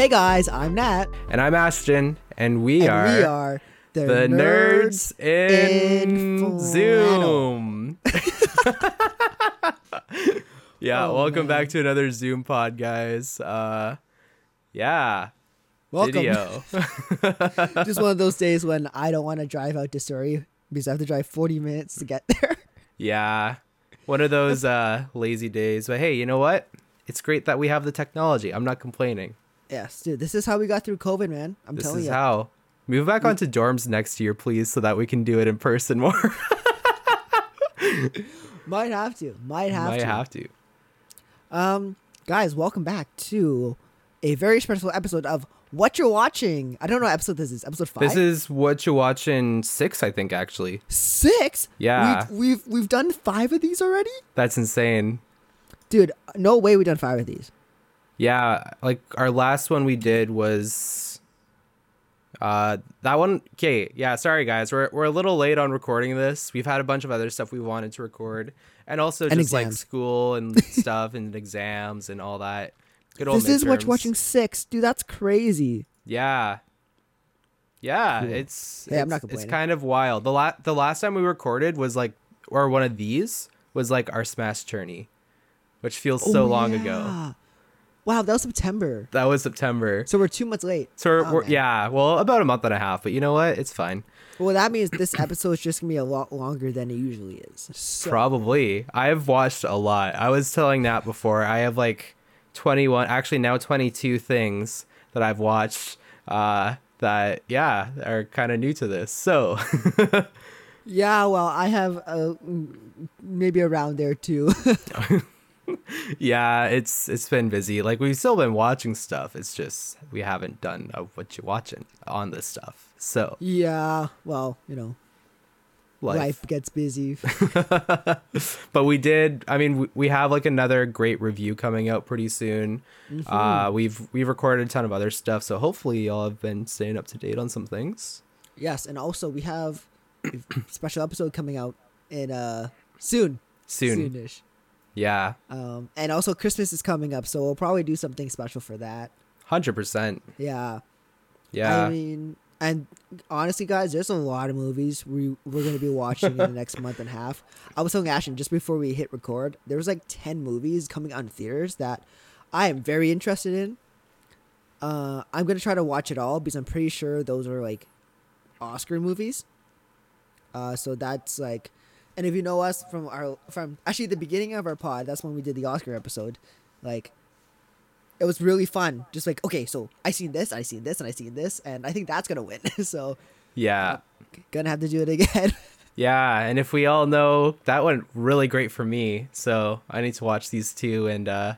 Hey guys, I'm Nat. And I'm Ashton, and we and are we are the, the nerds, in, in Zoom. yeah, Oh, welcome man. back to another Zoom pod, guys. Uh, yeah, Welcome. Just one of those days when I don't want to drive out to Surrey because I have to drive 40 minutes to get there. yeah, one of those uh, lazy days. But hey, you know what? It's great that we have the technology. I'm not complaining. Yes, dude, this is how we got through COVID, man. I'm This telling you. This is how. Move back onto dorms next year, please, so that we can do it in person more. Might have to. Might have Might to. Might have to. Um, guys, welcome back to a very special episode of What You're Watching. I don't know what episode this is. Episode five. This is what You're Watching six, I think, actually. six. Yeah. We've, we've we've done five of these already, That's insane. dude. No way we've done five of these. Yeah, like our last one we did was uh that one okay, yeah, sorry guys. We're we're a little late on recording this. We've had a bunch of other stuff we wanted to record and also And just like school and stuff and exams and all that. Good old This is what you're watching six, dude. That's crazy. Yeah. Yeah, Cool. it's Hey, I'm it's, not it's kind of wild. The la- the last time we recorded was like or one of these was like our smash journey, which feels so Oh, long ago. Wow, that was September. That was September. So we're two months late. So we're, Oh, we're- yeah, well, about a month and a half, but you know what? It's fine. Well, that means this episode is just gonna be a lot longer than it usually is. So, Probably. I have watched a lot. I was telling Nat before. I have like 21, actually now 22 things that I've watched uh that yeah, are kind of new to this. So, yeah, well, I have uh, mm, maybe around there too. yeah, it's it's been busy. Like we've still been watching stuff. It's just we haven't done uh, what you're watching on this stuff. So, yeah, well, you know, life, life. gets busy. but we did i mean we, we have like another great review coming out pretty soon Mm-hmm. uh we've we've recorded a ton of other stuff so hopefully y'all have been staying up to date on some things yes, and also we have a special episode coming out in uh soon, soon soonish. Yeah Um, and also Christmas is coming up, so we'll probably do something special for that. 100% Yeah. yeah I mean, and honestly, guys, there's a lot of movies we we're gonna be watching in the next month and a half. I was telling Ashton just before we hit record, there was like ten movies coming out in theaters that I am very interested in. Uh, I'm gonna try to watch it all because I'm pretty sure those are like Oscar movies. Uh, so that's like, and if you know us from our from actually the beginning of our pod, that's when we did the Oscar episode. Like, it was really fun. Just like, okay, so I seen this, I seen this, and I seen this, and I think that's gonna win. so yeah gonna have to do it again. yeah and if we all know that went really great for me so i need to watch these two and uh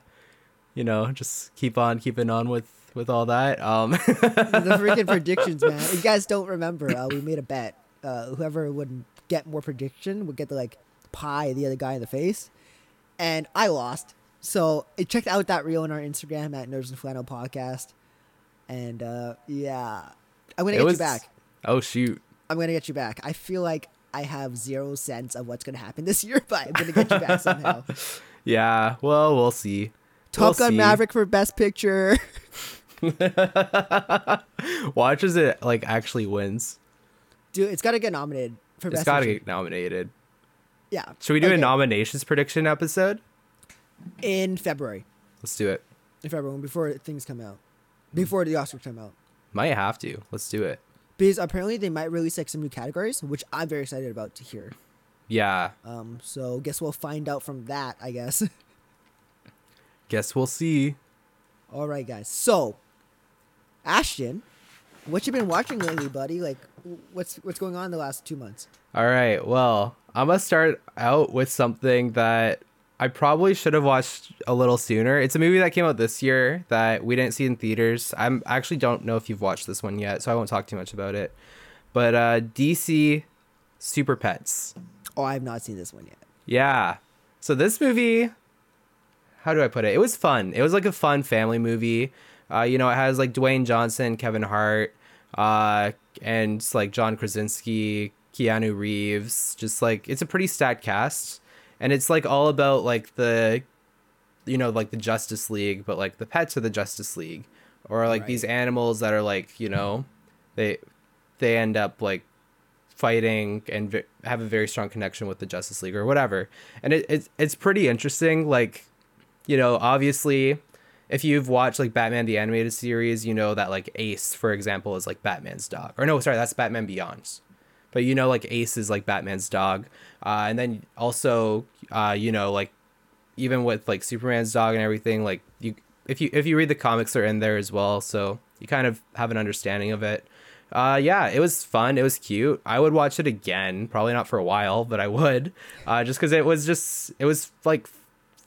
you know just keep on keeping on with with all that um the freaking predictions, man. You guys don't remember, uh, we made a bet. Uh, whoever would get more prediction would get to like pie the other guy in the face, and I lost. So I checked out that reel on our Instagram at Nerds in Flannel Podcast, and uh, yeah, I'm gonna It get was- you back. oh shoot I'm gonna get you back. I feel like I have zero sense of what's gonna happen this year, but I'm gonna get you back somehow. yeah well we'll see Top We'll Gun see. Maverick for Best Picture. Watch as it like actually wins. Dude, it's gotta get nominated for It's got to get nominated. Yeah. Should we do Okay. a nominations prediction episode? in February. Let's do it. In February, before things come out, before the Oscars come out, Might have to. Let's do it. because apparently they might release like some new categories, which I'm very excited about to hear. Yeah. Um, so guess we'll find out from that, I guess. Guess we'll see. All right, guys. So, Ashton, what you been watching lately, buddy? Like, what's what's going on the last two months? All right. Well, I'm gonna start out with something that I probably should have watched a little sooner. It's a movie that came out this year that we didn't see in theaters. I'm I actually don't know if you've watched this one yet, so I won't talk too much about it. But uh, DC Super Pets. Oh, I have not seen this one yet. Yeah. So this movie, how do I put it? It was fun. It was like a fun family movie. Uh, you know, it has like Dwayne Johnson, Kevin Hart, uh, and like John Krasinski, Keanu Reeves. Just like it's a pretty stacked cast, and it's like all about like the, you know, like the Justice League, but like the pets of the Justice League, or like these animals that are like you know they they end up like fighting and ve- have a very strong connection with the Justice League or whatever. And it, it's it's pretty interesting. Like, you know, obviously, if you've watched like Batman the animated series, you know that like Ace, for example, is like Batman's dog. Or no, sorry, that's Batman Beyond. But you know, like Ace is like Batman's dog. Uh, and then also, uh, you know, like even with like Superman's dog and everything, like you if you if you read the comics, they're in there as well. So you kind of have an understanding of it. Uh, yeah, it was fun. It was cute. I would watch it again. Probably not for a while, but I would. Uh, just because it was just it was like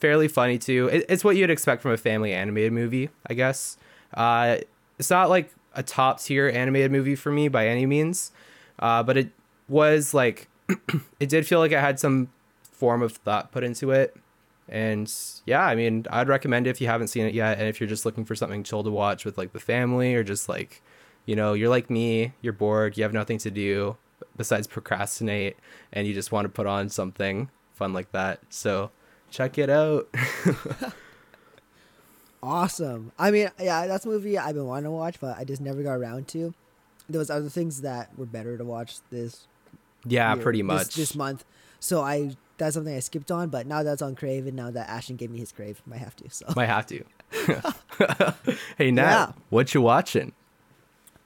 fairly funny too. It, it's what you'd expect from a family animated movie, I guess. Uh, it's not like a top tier animated movie for me by any means, uh, but it was like it did feel like it had some form of thought put into it. And yeah, I mean, I'd recommend it if you haven't seen it yet, and if you're just looking for something chill to watch with like the family, or just like, you know, you're like me, you're bored, you have nothing to do besides procrastinate, and you just want to put on something fun like that. So check it out. Awesome. I mean, yeah, that's a movie I've been wanting to watch, but I just never got around to. There was other things that were better to watch this. yeah, year- pretty this- much. this, month. So I that's something I skipped on, but now that's on Crave, and now that Ashton gave me his Crave, might have to. So Might have to. hey Nat, Yeah. what you watching?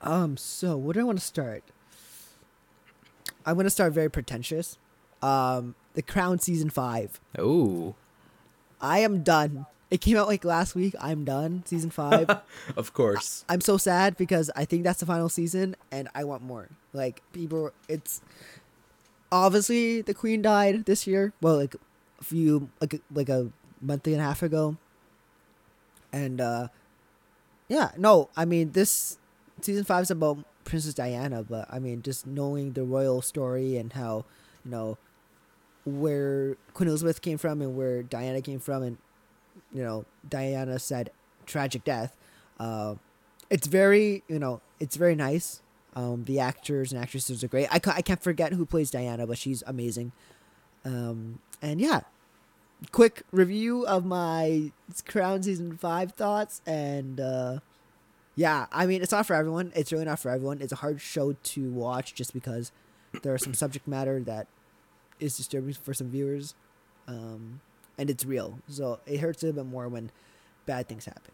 um, so where do I want to start? I'm gonna start very pretentious. Um, The Crown season five. Oh, I am done. It came out like last week. I'm done. Season five. of course. I'm so sad because I think that's the final season and I want more. Like people it's obviously the queen died this year. Well, like a few like like a month and a half ago. And uh yeah, no, I mean this season 5 is about Princess Diana, but I mean just knowing the royal story and how, you know, where Queen Elizabeth came from and where Diana came from and you know, Diana said tragic death. Uh, it's very, you know, it's very nice. Um, the actors and actresses are great. I, ca- I can't forget who plays Diana, but she's amazing. Um, and yeah, quick review of my Crown season five thoughts. And uh, yeah, I mean, it's not for everyone. It's really not for everyone. It's a hard show to watch just because there are some subject matter that is disturbing for some viewers. Um, and it's real. So it hurts a little bit more when bad things happen.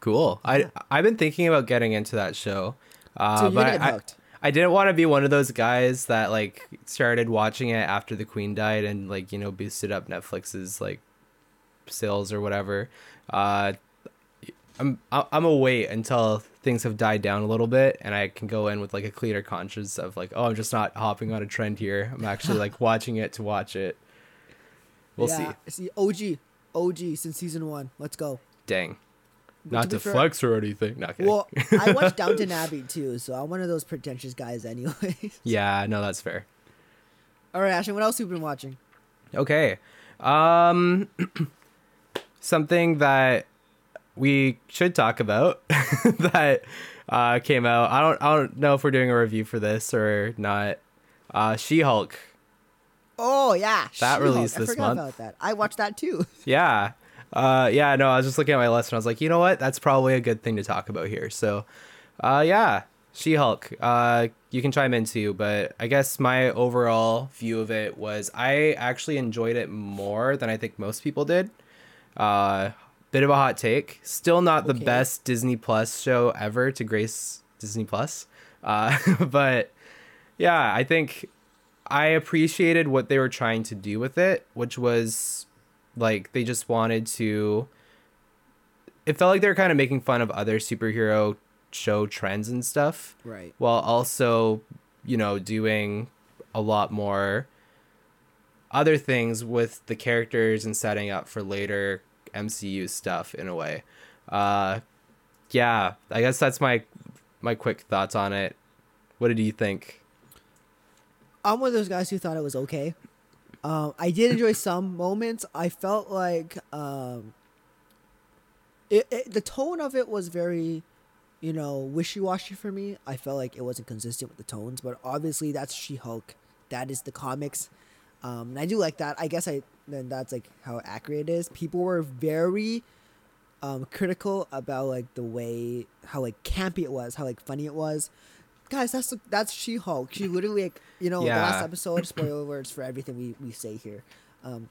Cool. Yeah. I I've been thinking about getting into that show. Uh, so but I. I didn't want to be one of those guys that like started watching it after the queen died and like you know boosted up Netflix's like sales or whatever. Uh, I'm I'm a wait until things have died down a little bit and I can go in with like a cleaner conscience of like oh I'm just not hopping on a trend here. I'm actually like watching it to watch it. We'll see. yeah, see. OG, OG since season one. Let's go. Dang. But Not to to be fair- flex or anything. Not kidding. Well, I watched Downton Abbey too, so I'm one of those pretentious guys, anyways. yeah, no, that's fair. All right, Ashton, what else have you been watching? Okay. Um something that we should talk about that uh came out. I don't I don't know if we're doing a review for this or not. Uh She-Hulk. Oh yeah, That She-Hulk. released I this forgot month. about that. I watched that too. Yeah. Uh yeah, no, I was just looking at my list and I was like, "You know what? That's probably a good thing to talk about here." So, uh yeah, She-Hulk. Uh you can chime in too, but I guess my overall view of it was I actually enjoyed it more than I think most people did. Uh bit of a hot take. Still not the Okay. best Disney Plus show ever to grace Disney Plus. Uh but yeah, I think I appreciated what they were trying to do with it, which was like they just wanted to it felt like they were kind of making fun of other superhero show trends and stuff Right. while also you know doing a lot more other things with the characters and setting up for later MCU stuff in a way. Uh yeah, I guess that's my my quick thoughts on it. What did you think? I'm one of those guys who thought it was okay. Um, I did enjoy some moments. I felt like um, it, it, the tone of it was very, you know, wishy washy for me. I felt like it wasn't consistent with the tones, but obviously that's She Hulk. That is the comics, um, and I do like that. I guess I then that's like how accurate it is. People were very um, critical about like the way how like campy it was, how like funny it was. Guys, that's that's She Hulk. She literally like you know the last Yeah. episode. Spoiler words for everything we we say here. Um,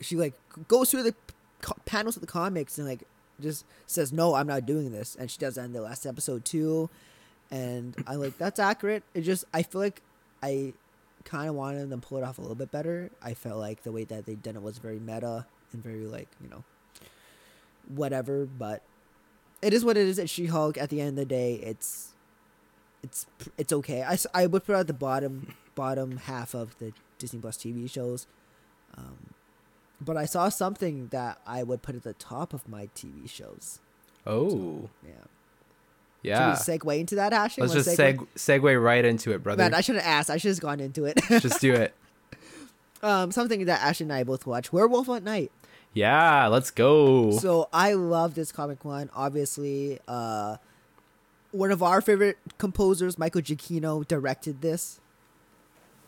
she like goes through the co- panels of the comics and like just says no, I'm not doing this, and she does that in the last episode too. And I like that's accurate. It just I feel like I kind of wanted them to pull it off a little bit better. I felt like the way that they did it was very meta and very like you know whatever. But it is what it is. It's She Hulk. At the end of the day, it's it's it's okay. I, I would put it at the bottom bottom half of the Disney Plus TV shows. Um, but I saw something that I would put at the top of my TV shows. Oh, Yeah. Yeah. Should we segue into that, Ashton? Let's just segue? seg- segue right into it, brother. Man, I should have asked. I should have gone into it. just do it. um, something that Ashton and I both watch, Werewolf at Night. Yeah, let's go. So I love this comic one. Obviously, uh, one of our favorite composers, Michael Giacchino, directed this.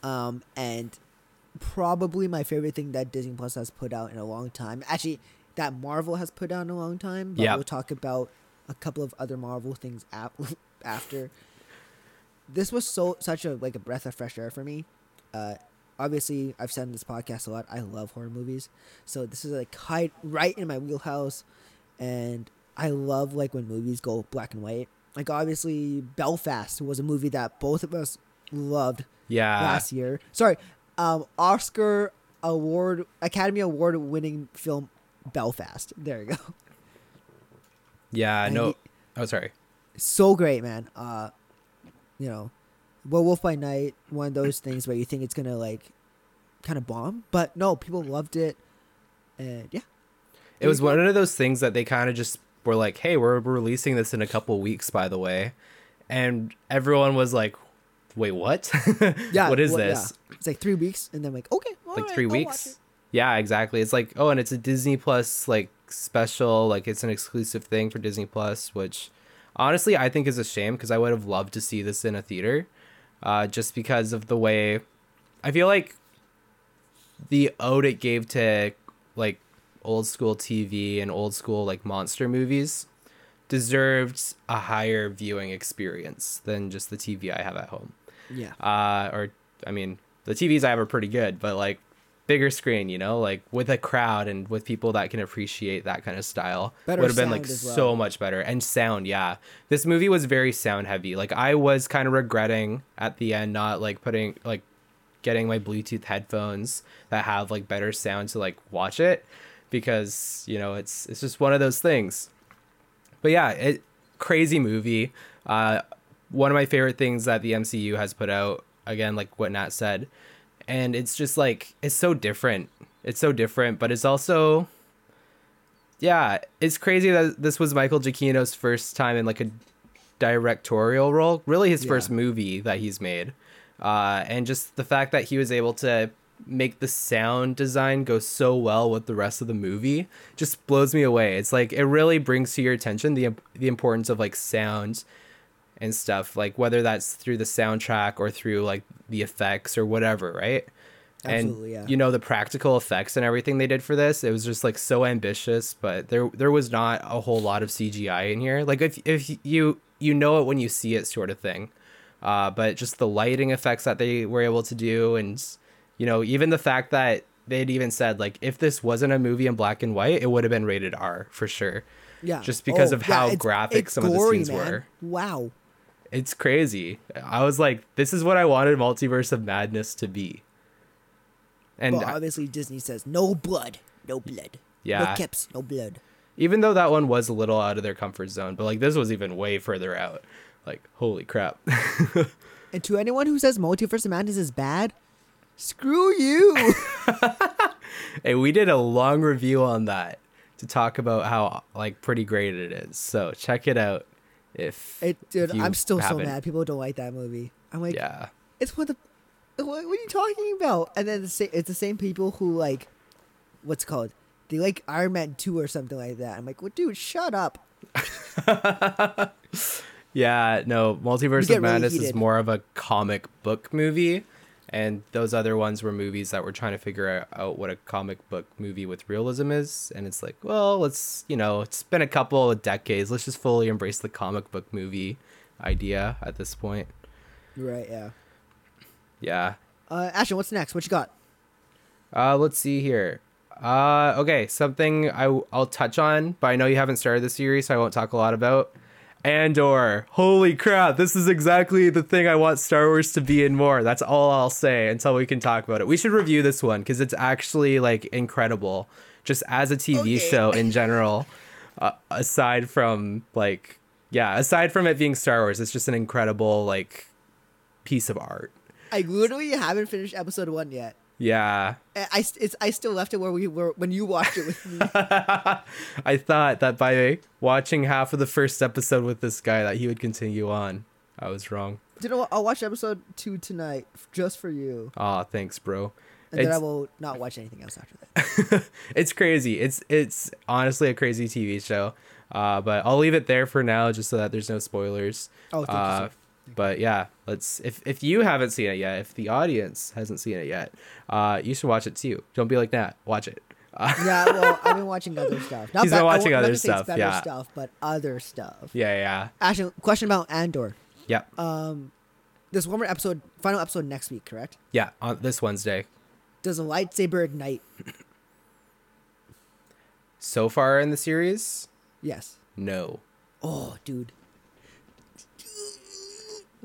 Um, and probably my favorite thing that Disney Plus has put out in a long time. Actually, that Marvel has put out in a long time. But Yep. we'll talk about a couple of other Marvel things ap- after. This was so such a like a breath of fresh air for me. Uh, obviously, I've said in this podcast a lot. I love horror movies, so this is like hi- right in my wheelhouse, and I love like when movies go black and white. Like obviously, Belfast was a movie that both of us loved yeah, last year. Sorry, um, Oscar award, Academy Award winning film Belfast. There you go. Yeah. And No. he- Oh, sorry. so great, man. Uh, you know, Werewolf by Night, one of those things where you think it's gonna like kind of bomb, but no, people loved it, and yeah, It was one of those things that they kind of just were like, "Hey, we're releasing this in a couple weeks, by the way," and everyone was like, "Wait, what? yeah. what is well, yeah. this? It's like three weeks, and then like okay, Like right, three I'll weeks?" Yeah, exactly. It's like, oh, and it's a Disney Plus like special, like it's an exclusive thing for Disney Plus, which honestly I think is a shame because I would have loved to see this in a theater, uh, just because of the way I feel like the ode it gave to like old school TV and old school like monster movies deserved a higher viewing experience than just the TV I have at home. Yeah, Uh, or I mean, the TVs I have are pretty good, but like bigger screen, you know, like with a crowd and with people that can appreciate that kind of style would have been like well. so much better. And sound, yeah. This movie was very sound heavy. Like I was kind of regretting at the end not like putting like getting my Bluetooth headphones that have like better sound to like watch it because, you know, it's it's just one of those things. But yeah, it crazy movie. Uh one of my favorite things that the MCU has put out again like what Nat said. And it's just like it's so different. It's so different, but it's also yeah, it's crazy that this was Michael Giacchino's first time in like a directorial role, really his Yeah. first movie that he's made. Uh, and just the fact that he was able to make the sound design go so well with the rest of the movie just blows me away. It's like it really brings to your attention the the importance of like sound and stuff, like whether that's through the soundtrack or through like the effects or whatever, right? Absolutely, and yeah. you know the practical effects and everything they did for this, it was just like so ambitious, but there there was not a whole lot of CGI in here. Like if if you you know it when you see it, sort of thing. Uh, but just the lighting effects that they were able to do, and you know even the fact that they'd even said like if this wasn't a movie in black and white, it would have been rated R for sure. yeah. just because Oh, of how it's- graphic some of the scenes man. were. Wow. It's crazy. I was like, this is what I wanted Multiverse of Madness to be. And but obviously Disney says no blood, no blood, Yeah. no caps, no blood. even though that one was a little out of their comfort zone, but like this was even way further out. Like, holy crap. And to anyone who says Multiverse of Madness is bad, screw you. hey, we did a long review on that to talk about how like pretty great it is. So check it out if It, dude, if I'm still so haven't. mad. People don't like that movie. I'm like, Yeah. it's one of the. What, what are you talking about? And then the sa- it's the same people who like, what's called? They like Iron Man two or something like that. I'm like, well, dude, shut up. Yeah, no, Multiverse of Madness is more of a comic book movie. And those other ones were movies that were trying to figure out what a comic book movie with realism is and it's like well let's you know it's been a couple of decades let's just fully embrace the comic book movie idea at this point Right. Yeah. yeah Uh, Ashton, what's next? What you got? uh let's see here uh okay something I, i'll touch on but i know you haven't started the series so i won't talk a lot about Andor. Holy crap, this is exactly the thing I want Star Wars to be in more. That's all I'll say until we can talk about it. We should review this one because it's actually like incredible just as a TV Okay. show in general. Uh, aside from like yeah, aside from it being Star Wars, it's just an incredible like piece of art. I literally haven't finished episode one yet. Yeah. I, I, it's, I still left it where we were when you watched it with me. I thought that by watching half of the first episode with this guy that he would continue on. I was wrong. you know what? I'll watch episode two tonight just for you, Aw, thanks, bro. and then I will not watch anything else after that. it's crazy. It's it's honestly a crazy TV show. Uh, but I'll leave it there for now, just so that there's no spoilers. Oh, thank you, uh, sir. But yeah, let's. If if you haven't seen it yet, if the audience hasn't seen it yet, uh, you should watch it too. Don't be like that. Watch it. Uh, yeah, well, I've been watching other stuff. Not He's been watching other gonna say it's stuff, better yeah. stuff, but other stuff. yeah, yeah, Ashton, question about Andor. yeah, Um, there's one more episode, final episode next week, correct? yeah. On this Wednesday. Does a lightsaber ignite? So far in the series, Yes. no. Oh, dude.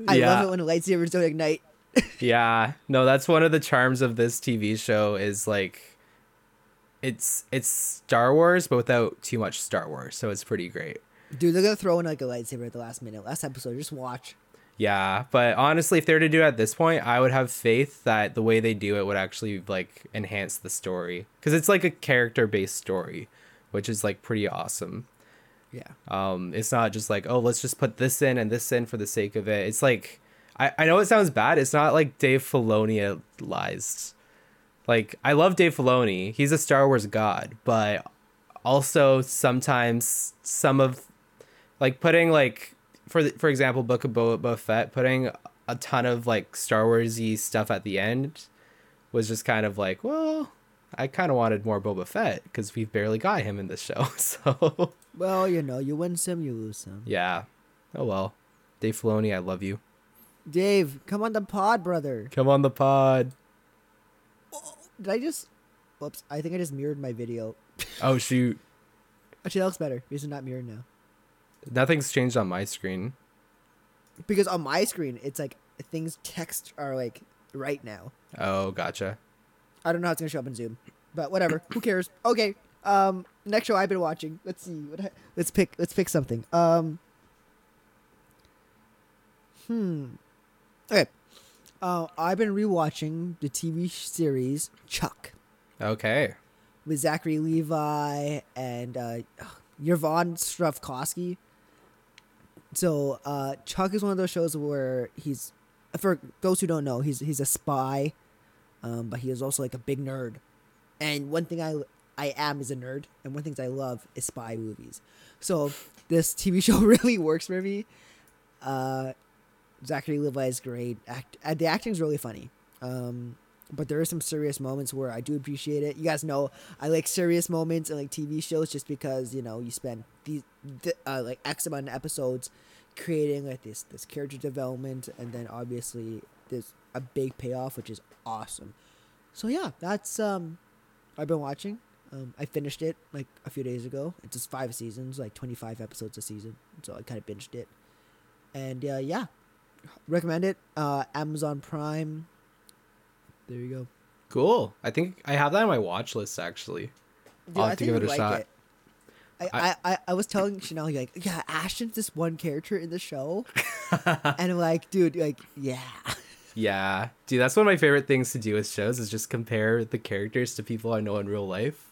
I Yeah. love it when lightsabers don't ignite. yeah no that's one of the charms of this tv show is like it's it's star wars but without too much star wars so it's pretty great Dude, they're gonna throw in like a lightsaber at the last minute. Last episode, just watch. yeah but honestly if they were to do it at this point i would have faith that the way they do it would actually like enhance the story because it's like a character based story which is like pretty awesome Yeah. Um, it's not just like, oh, let's just put this in and this in for the sake of it. It's like, I, I know it sounds bad. It's not like Dave Filoni lies. Like, I love Dave Filoni. He's a Star Wars god, but also sometimes some of, like, putting like, for the, for example, Book of Boba Fett, putting a ton of like Star Warsy stuff at the end was just kind of like, well, I kind of wanted more Boba Fett because we've barely got him in this show. So Well, you know, you win some, you lose some. yeah. Oh well. Dave Filoni, I love you. Dave, come on the pod, brother. Come on the pod. Oh, did I just? Whoops! I think I just mirrored my video. Oh shoot. Actually, that looks better because it's not mirrored now. Nothing's changed on my screen. Because on my screen, it's like things text are like right now. Oh, gotcha. I don't know how it's gonna show up in Zoom, but whatever. Who cares? Okay. Um, next show I've been watching. Let's see. What? I, let's pick. Let's pick something. Um. Hmm. Okay. Uh, I've been rewatching the TV series Chuck Okay. with Zachary Levi and uh, Yvonne Strahovski. So uh, Chuck is one of those shows where he's, for those who don't know, he's he's a spy, um, but he is also like a big nerd. And one thing I I am is a nerd, and one thing I love is spy movies. So this TV show really works for me. Uh, Zachary Levi is great. Act, uh, the acting is really funny. Um, but there are some serious moments where I do appreciate it. You guys know I like serious moments in like TV shows just because you know you spend these th- uh, like X amount of episodes creating like this this character development, and then obviously there's a big payoff, which is awesome. So yeah, that's um, I've been watching. Um, I finished it like a few days ago. It's just five seasons, like twenty five episodes a season. So I kind of binged it, and uh, yeah, recommend it. Uh, Amazon Prime. There you go. Cool. I think I have that on my watch list actually. I'll have to give it a shot. I, I- I, I, I was telling Chanel like yeah Ashton's this one character in the show, and I'm like dude like yeah Yeah. Dude, that's one of my favorite things to do with shows is just compare the characters to people I know in real life.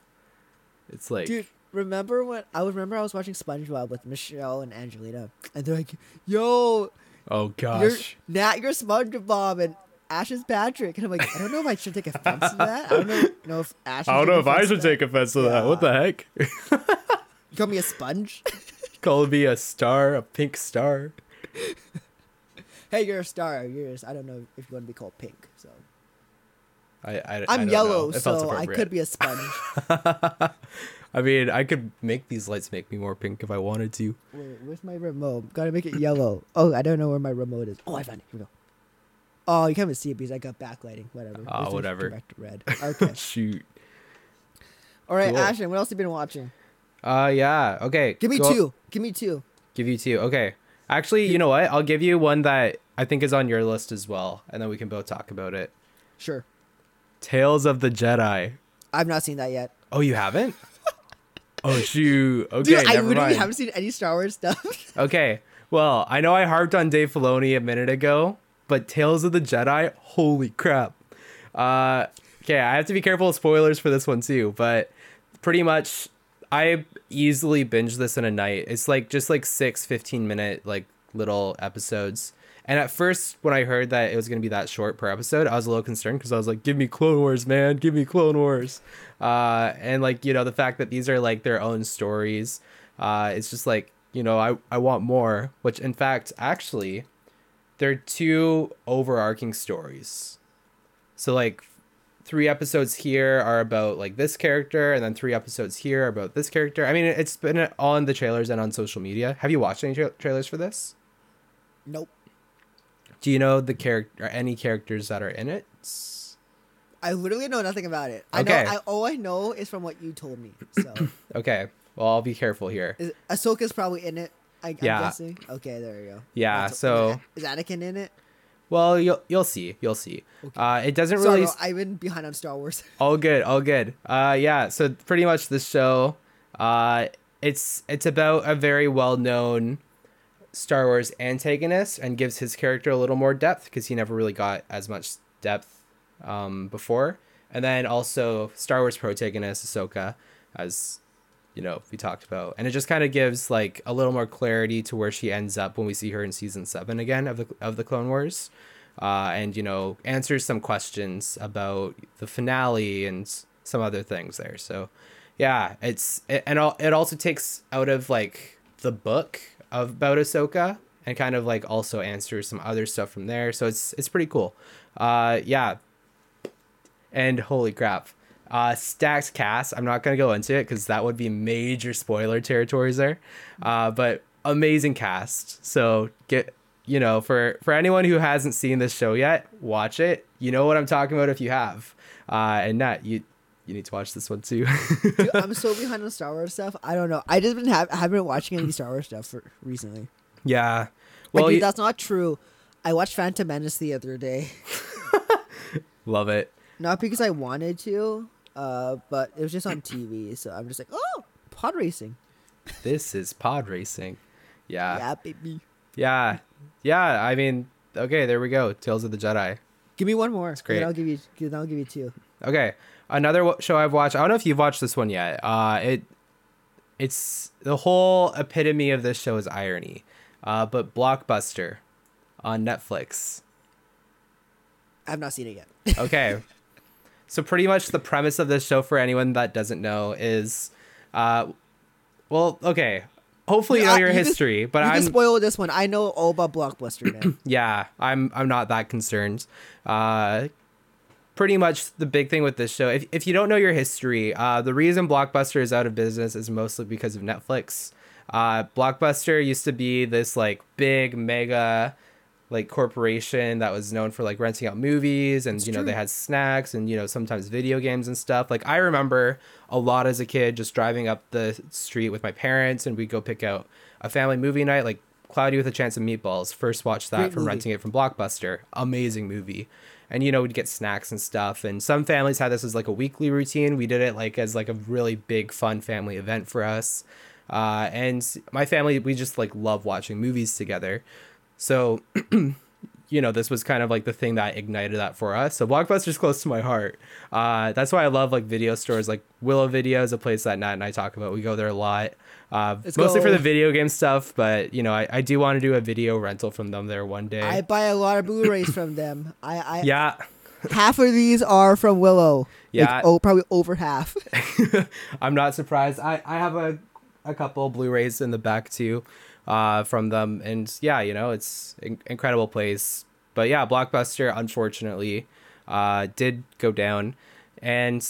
It's like dude remember when I remember I was watching SpongeBob with Michelle and Angelina and they're like yo oh you're gosh. Nat you're SpongeBob and Ash is Patrick and I'm like I don't know if I should take offense to that I don't know, know if Ash I don't know if I should take offense to that. What the heck? you call me a sponge Call me a star, a pink star. hey you're a star you're just, I don't know if you want to be called pink so I, I don't yellow. So I could be a sponge. I mean, I could make these lights make me more pink if I wanted to. Wait, where's my remote? Gotta make it yellow. Oh, I don't know where my remote is. Oh, I found it. Here we go. Oh, you can't even see it because I got backlighting. Whatever. Oh, Let's whatever. to red. Okay. Shoot. All right, Cool. Ashton. What else have you been watching? Uh, yeah. Okay. Give me two. Give me two. Give you two. Okay. Actually, you know what? I'll give you one that I think is on your list as well, and then we can both talk about it. Sure. Tales of the Jedi. I've not seen that yet. Oh, you haven't? oh shoot. Okay, Dude, I never literally mind. haven't seen any Star Wars stuff. Okay. Well, I know I harped on Dave Filoni a minute ago, but Tales of the Jedi, holy crap. Uh, okay, I have to be careful of spoilers for this one too, but pretty much I easily binge this in a night. It's like just like six 15 minute like little episodes. And at first, when I heard that it was going to be that short per episode, I was a little concerned because I was like, give me Clone Wars, man. Give me Clone Wars. Uh, and like, you know, the fact that these are like their own stories, uh, it's just like, you know, I, I want more, which in fact, actually, they're two overarching stories. So like three episodes here are about like this character and then three episodes here are about this character. I mean, it's been on the trailers and on social media. Have you watched any tra- trailers for this? nope. Do you know the character or any characters that are in it? I literally know nothing about it. I Okay. know. I, all I know is from what you told me. So, Okay. Well, I'll be careful here. is, Ahsoka's probably in it. I, I'm Yeah. guessing. Okay, there you go. Yeah, That's- so- is Anakin in it? Well, you'll you'll see. You'll see. Okay. Uh, it doesn't Sorry, really bro, I've been behind on Star Wars. all good all good uh yeah so pretty much the show uh it's it's about a very well-known star wars antagonist and gives his character a little more depth because he never really got as much depth um before and then also star wars protagonist ahsoka as you know we talked about and it just kind of gives like a little more clarity to where she ends up when we see her in season seven again of the of the clone wars uh, and you know answers some questions about the finale and some other things there. So yeah, it's it, and it also takes out of like the book about Ahsoka and kind of like also answers some other stuff from there. So it's it's pretty cool. Uh, yeah, and holy crap. Uh, stacked cast. I'm not gonna go into it because that would be major spoiler territories there. Uh, but amazing cast. So get you know for for anyone who hasn't seen this show yet, watch it. You know what I'm talking about if you have. Uh, and Nat, you you need to watch this one too. Dude, I'm so behind on Star Wars stuff. I don't know. I just been have haven't been watching any Star Wars stuff for recently. yeah. Well, dude, you, that's not true. I watched Phantom Menace the other day. love it. Not because I wanted to, uh, but it was just on TV. So I'm just like, oh, pod racing. This is pod racing. Yeah. yeah, baby. Yeah. Yeah. I mean, okay, there we go. Tales of the Jedi. Give me one more. It's great. I'll give you. Then I'll give you two. Okay, another show I've watched. I don't know if you've watched this one yet. Uh, it, it's the whole epitome of this show is irony. Uh, but Blockbuster, on Netflix. I have not seen it yet. Okay, so pretty much the premise of this show for anyone that doesn't know is, uh, well, okay. Hopefully you know Uh, your you history, but I'm spoil this one. I know all about Blockbuster, yeah, I'm I'm not that concerned. Uh, pretty much the big thing with this show, if if you don't know your history, uh, the reason Blockbuster is out of business is mostly because of Netflix. Uh, Blockbuster used to be this like big mega like corporation that was known for like renting out movies and It's you know true. they had snacks and you know sometimes video games and stuff like i remember a lot as a kid just driving up the street with my parents and we'd go pick out a family movie night like cloudy with a chance of meatballs first watched that Great from movie. renting it from blockbuster amazing movie and you know we'd get snacks and stuff. And some families had this as like a weekly routine. We did it like as like a really big fun family event for us. Uh, and my family we just like love watching movies together. So you know this was kind of like the thing that ignited that for us. So blockbuster's close to my heart. Uh, that's why i love like video stores like willow video is a place that nat and i talk about. We go there a lot uh, mostly for the video game stuff but you know i, I do want to do a video rental from them there one day I buy a lot of Blu-rays from them. I, I yeah half of these are from Willow. Yeah. Like, oh, probably over half. I'm not surprised. I, I have a, a couple Blu-rays in the back too, uh, from them, and yeah, you know, it's in- incredible place. But yeah, Blockbuster, unfortunately, uh, did go down, and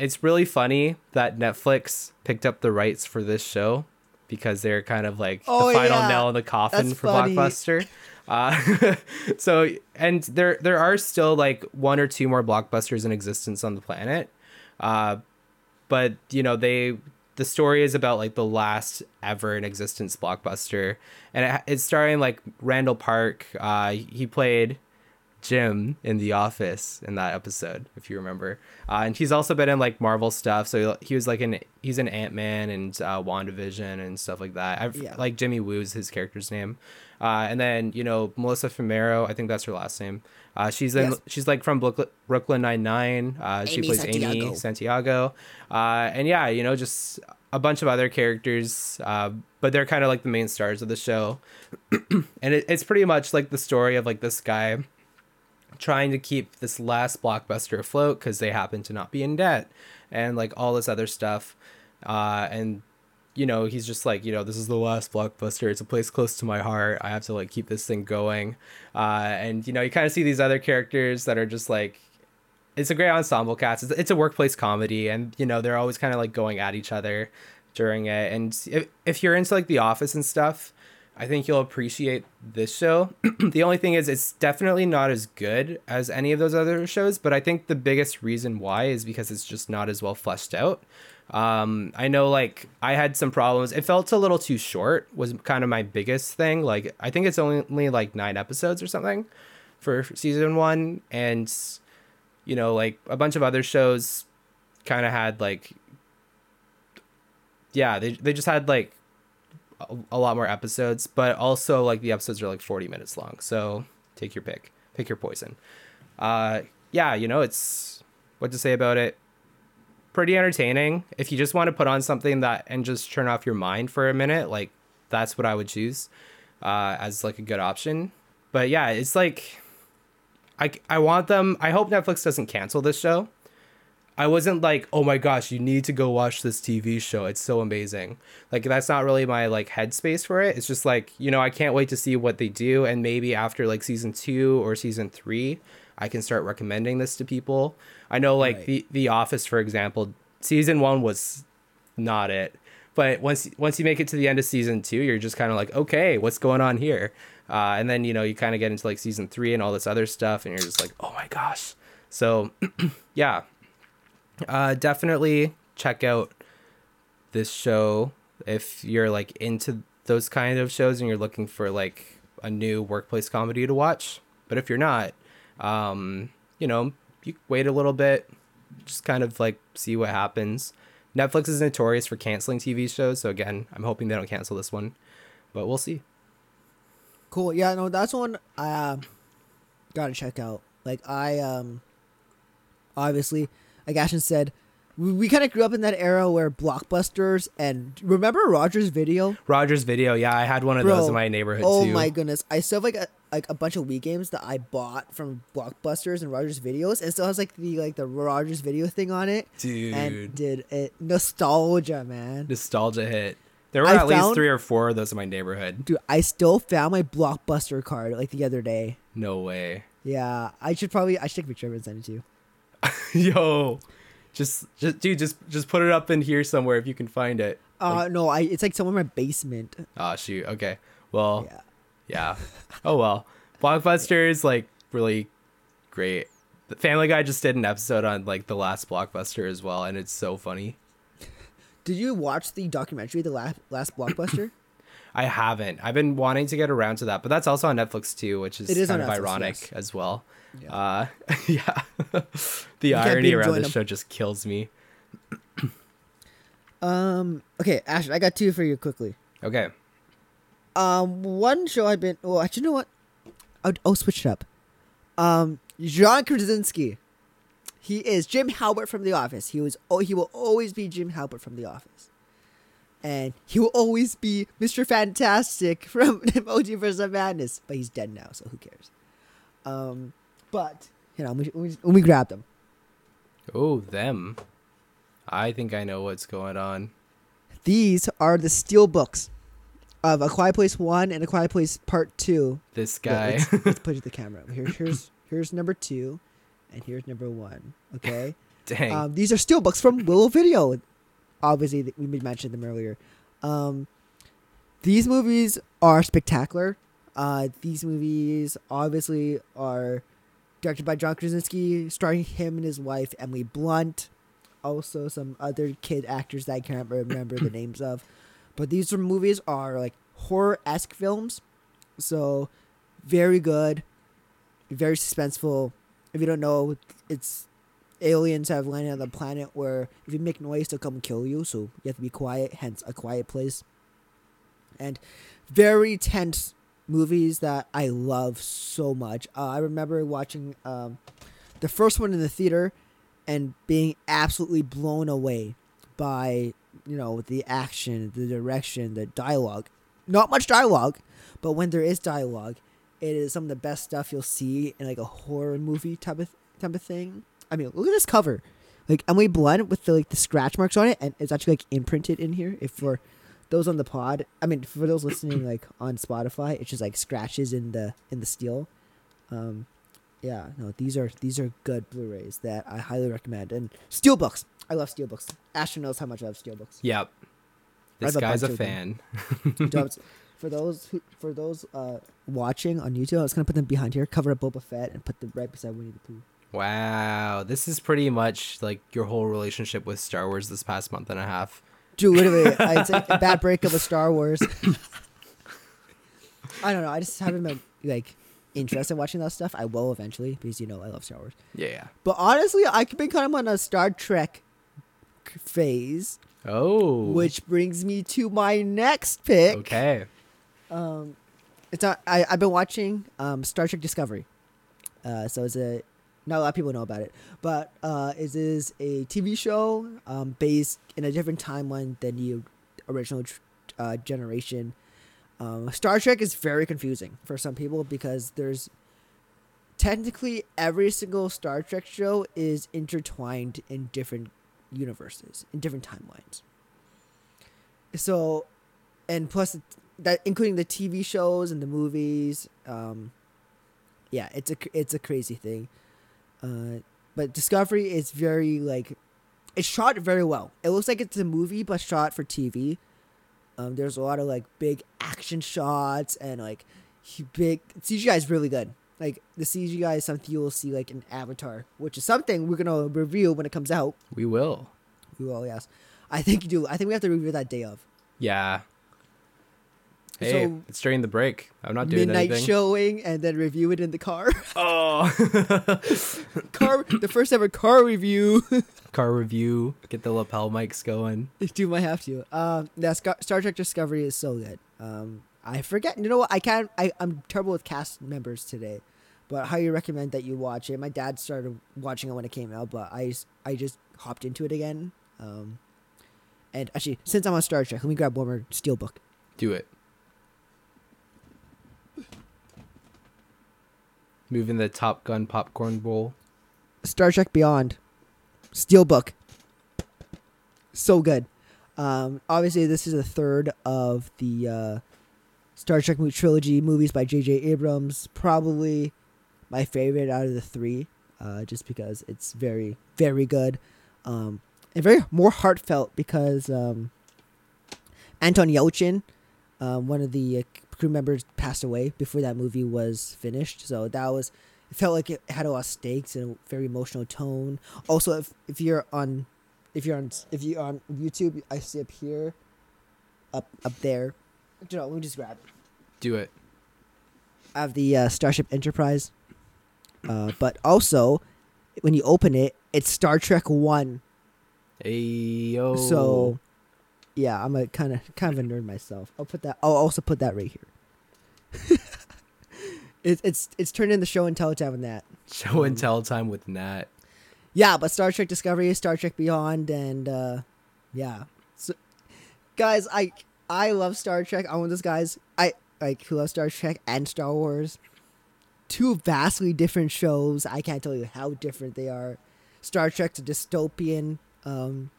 it's really funny that Netflix picked up the rights for this show because they're kind of like Oh, the final yeah. nail in the coffin That's for funny. Blockbuster. Uh, so and there there are still like one or two more blockbusters in existence on the planet, uh, but you know they the story is about like the last ever in existence blockbuster, and it, it's starring like Randall Park. Uh, he played Jim in The Office in that episode, if you remember. Uh, and he's also been in like Marvel stuff. So he was like an he's an Ant Man and uh, WandaVision and stuff like that. I've Yeah. like Jimmy Woo's his character's name. Uh, and then you know Melissa Fumero, I think that's her last name. Uh, she's in Yes. she's like from Brooklyn Nine Nine. Uh, she Amy plays Amy Santiago. Santiago. Uh, and yeah, you know just a bunch of other characters, uh, but they're kind of like the main stars of the show. and it, it's pretty much like the story of like this guy trying to keep this last blockbuster afloat because they happen to not be in debt and like all this other stuff. Uh and you know he's just like you know this is the last blockbuster. It's a place close to my heart. I have to like keep this thing going. Uh and you know you kind of see these other characters that are just like it's a great ensemble cast. It's, it's a workplace comedy and you know they're always kind of like going at each other during it. And if, if you're into like the office and stuff I think you'll appreciate this show. the only thing is, it's definitely not as good as any of those other shows, but I think the biggest reason why is because it's just not as well fleshed out. Um, I know, like, I had some problems. It felt a little too short, was kind of my biggest thing. Like, I think it's only like nine episodes or something for season one. And, you know, like a bunch of other shows kind of had like, yeah, they, they just had like a, lot more episodes, but also like the episodes are like 40 minutes long. So take your pick, pick your poison. Uh, yeah, you know, it's what to say about it. Pretty entertaining. If you just want to put on something that and just turn off your mind for a minute, like that's what I would choose uh, as like a good option. But yeah, it's like I I want them. I hope Netflix doesn't cancel this show. I wasn't like, oh my gosh, you need to go watch this TV show. It's so amazing. Like that's not really my like headspace for it. It's just like, you know, I can't wait to see what they do and maybe after like season 2 or season 3, I can start recommending this to people. I know like Right. the The Office for example, season 1 was not it. But once once you make it to the end of season 2, you're just kind of like, okay, what's going on here? Uh, and then, you know, you kind of get into like season 3 and all this other stuff and you're just like, "Oh my gosh." So, yeah, uh, definitely check out this show if you're like into those kind of shows and you're looking for like a new workplace comedy to watch. But if you're not, um, you know, you wait a little bit, just kind of like see what happens. Netflix is notorious for canceling TV shows, so again, I'm hoping they don't cancel this one, but we'll see. Cool. Yeah, no, that's one I uh, gotta check out. Like I um obviously, like Ashton said, we, we kind of grew up in that era where blockbusters and remember Rogers Video. Rogers Video, yeah, I had one of Bro, those in my neighborhood too. Oh too. my goodness! I still have like a like a bunch of Wii games that I bought from Blockbusters and Rogers Videos, and still has like the like the Rogers Video thing on it. Dude. And did it nostalgia, man? Nostalgia hit. There were I at least three or four of those in my neighborhood. Dude, I still found my Blockbuster card like the other day. No way. Yeah, I should probably I should take a picture of it and send it to you. Yo, just, just, dude, just, just put it up in here somewhere if you can find it. Uh, no, I it's like somewhere in my basement. Oh shoot. Okay. Well, Yeah. yeah. Oh well. Blockbuster is like really great. The Family Guy just did an episode on like the last Blockbuster as well, and it's so funny. Did you watch the documentary, the last last Blockbuster? I haven't. I've been wanting to get around to that, but that's also on Netflix too, which is, It is kind of Netflix, ironic yes. as well. Yeah. Uh, yeah. the can't irony around this them. show just kills me. Um. Okay, Ashton, I got two for you quickly. Okay. Um, one show I've been. Well, actually, you know what? I'll, I'll switch it up. Um, John Krasinski. He is Jim Halpert from The Office. He was. Oh, he will always be Jim Halpert from The Office. And he will always be Mr. Fantastic from Multiverse of Madness. But he's dead now, so who cares? Um, but you know, we, we, we grabbed him. Oh, them. I think I know what's going on. These are the steel books of A Quiet Place One and A Quiet Place Part Two. This guy. let's, let's put it to the camera. Here, here's here's number two, and here's number one. Okay. Dang. Um, these are steel books from Willow Video. Obviously, we mentioned them earlier. Um, these movies are spectacular. Uh, these movies obviously are directed by John Krasinski, starring him and his wife Emily Blunt. Also, some other kid actors that I can't remember the names of. But these are movies are like horror esque films, so very good, very suspenseful. If you don't know, it's aliens have landed on the planet where if you make noise, they'll come kill you. So you have to be quiet. Hence, a quiet place. And very tense movies that I love so much. Uh, I remember watching um, the first one in the theater and being absolutely blown away by you know the action, the direction, the dialogue. Not much dialogue, but when there is dialogue, it is some of the best stuff you'll see in like a horror movie type of type of thing. I mean, look at this cover. Like Emily Blunt with the like the scratch marks on it, and it's actually like imprinted in here. If for those on the pod, I mean, for those listening like on Spotify, it's just like scratches in the in the steel. Um, yeah, no, these are these are good Blu-rays that I highly recommend. And steelbooks, I love steelbooks. Ashton knows how much I love steelbooks. yep. This a guy's a bunch of them. fan. For those who, for those uh, watching on YouTube, I was gonna put them behind here, cover up Boba Fett, and put them right beside Winnie the Pooh. Wow, this is pretty much like your whole relationship with Star Wars this past month and a half. Dude, literally, I'd say a bad breakup with Star Wars. I don't know. I just haven't been like interested in watching that stuff. I will eventually because you know I love Star Wars. Yeah. But honestly, I've been kind of on a Star Trek phase, Oh. which brings me to my next pick. Okay. Um, it's not. I I've been watching um Star Trek Discovery. Uh, so it's a not a lot of people know about it, but uh, it is a TV show um based in a different timeline than the original uh, generation. Um, Star Trek is very confusing for some people because there's technically every single Star Trek show is intertwined in different universes, in different timelines. So, and plus that including the TV shows and the movies. Um, yeah, it's a it's a crazy thing. Uh, but Discovery is very like it's shot very well. It looks like it's a movie but shot for TV. Um, there's a lot of like big action shots and like big CGI is really good. Like the CGI is something you will see like in Avatar, which is something we're gonna review when it comes out. We will. We will, yes. I think you do. I think we have to review that day of. Yeah. Hey, So- it's during the break. I'm not doing it. midnight anything. showing and then review it in the car. Oh. car, the first ever car review. Car review. Get the lapel mics going. Do might have to. Um, that Star Trek Discovery is so good. Um, I forget. You know what? I can't. I I'm terrible with cast members today, but I highly recommend that you watch it. My dad started watching it when it came out, but I I just hopped into it again. Um, and actually, since I'm on Star Trek, let me grab one more steelbook. Do it. Moving the Top Gun popcorn bowl. Star Trek Beyond, Steelbook. So good. Um, obviously, this is the third of the uh, Star Trek trilogy movies by J.J. Abrams. Probably my favorite out of the three, uh, just because it's very, very good, um, and very more heartfelt because um, Anton Yelchin, um, one of the uh, crew members, passed away before that movie was finished. So that was it felt like it had a lot of stakes and a very emotional tone. Also, if if you're on, if you're on, if you're on YouTube, I see up here, up up there. You know, let me just grab. it. Do it. I have the uh, Starship Enterprise, uh, but also when you open it, it's Star Trek One. Hey yo. So, yeah, I'm a kind of kind of a nerd myself. I'll put that. I'll also put that right here. it's it's it's turned into show and tell time with that. show and tell time with Nat. Yeah, but Star Trek Discovery, Star Trek Beyond, and uh, yeah, so, guys, I I love Star Trek. I'm one of those guys I like who love Star Trek and Star Wars. Two vastly different shows. I can't tell you how different they are. Star Trek's a dystopian um,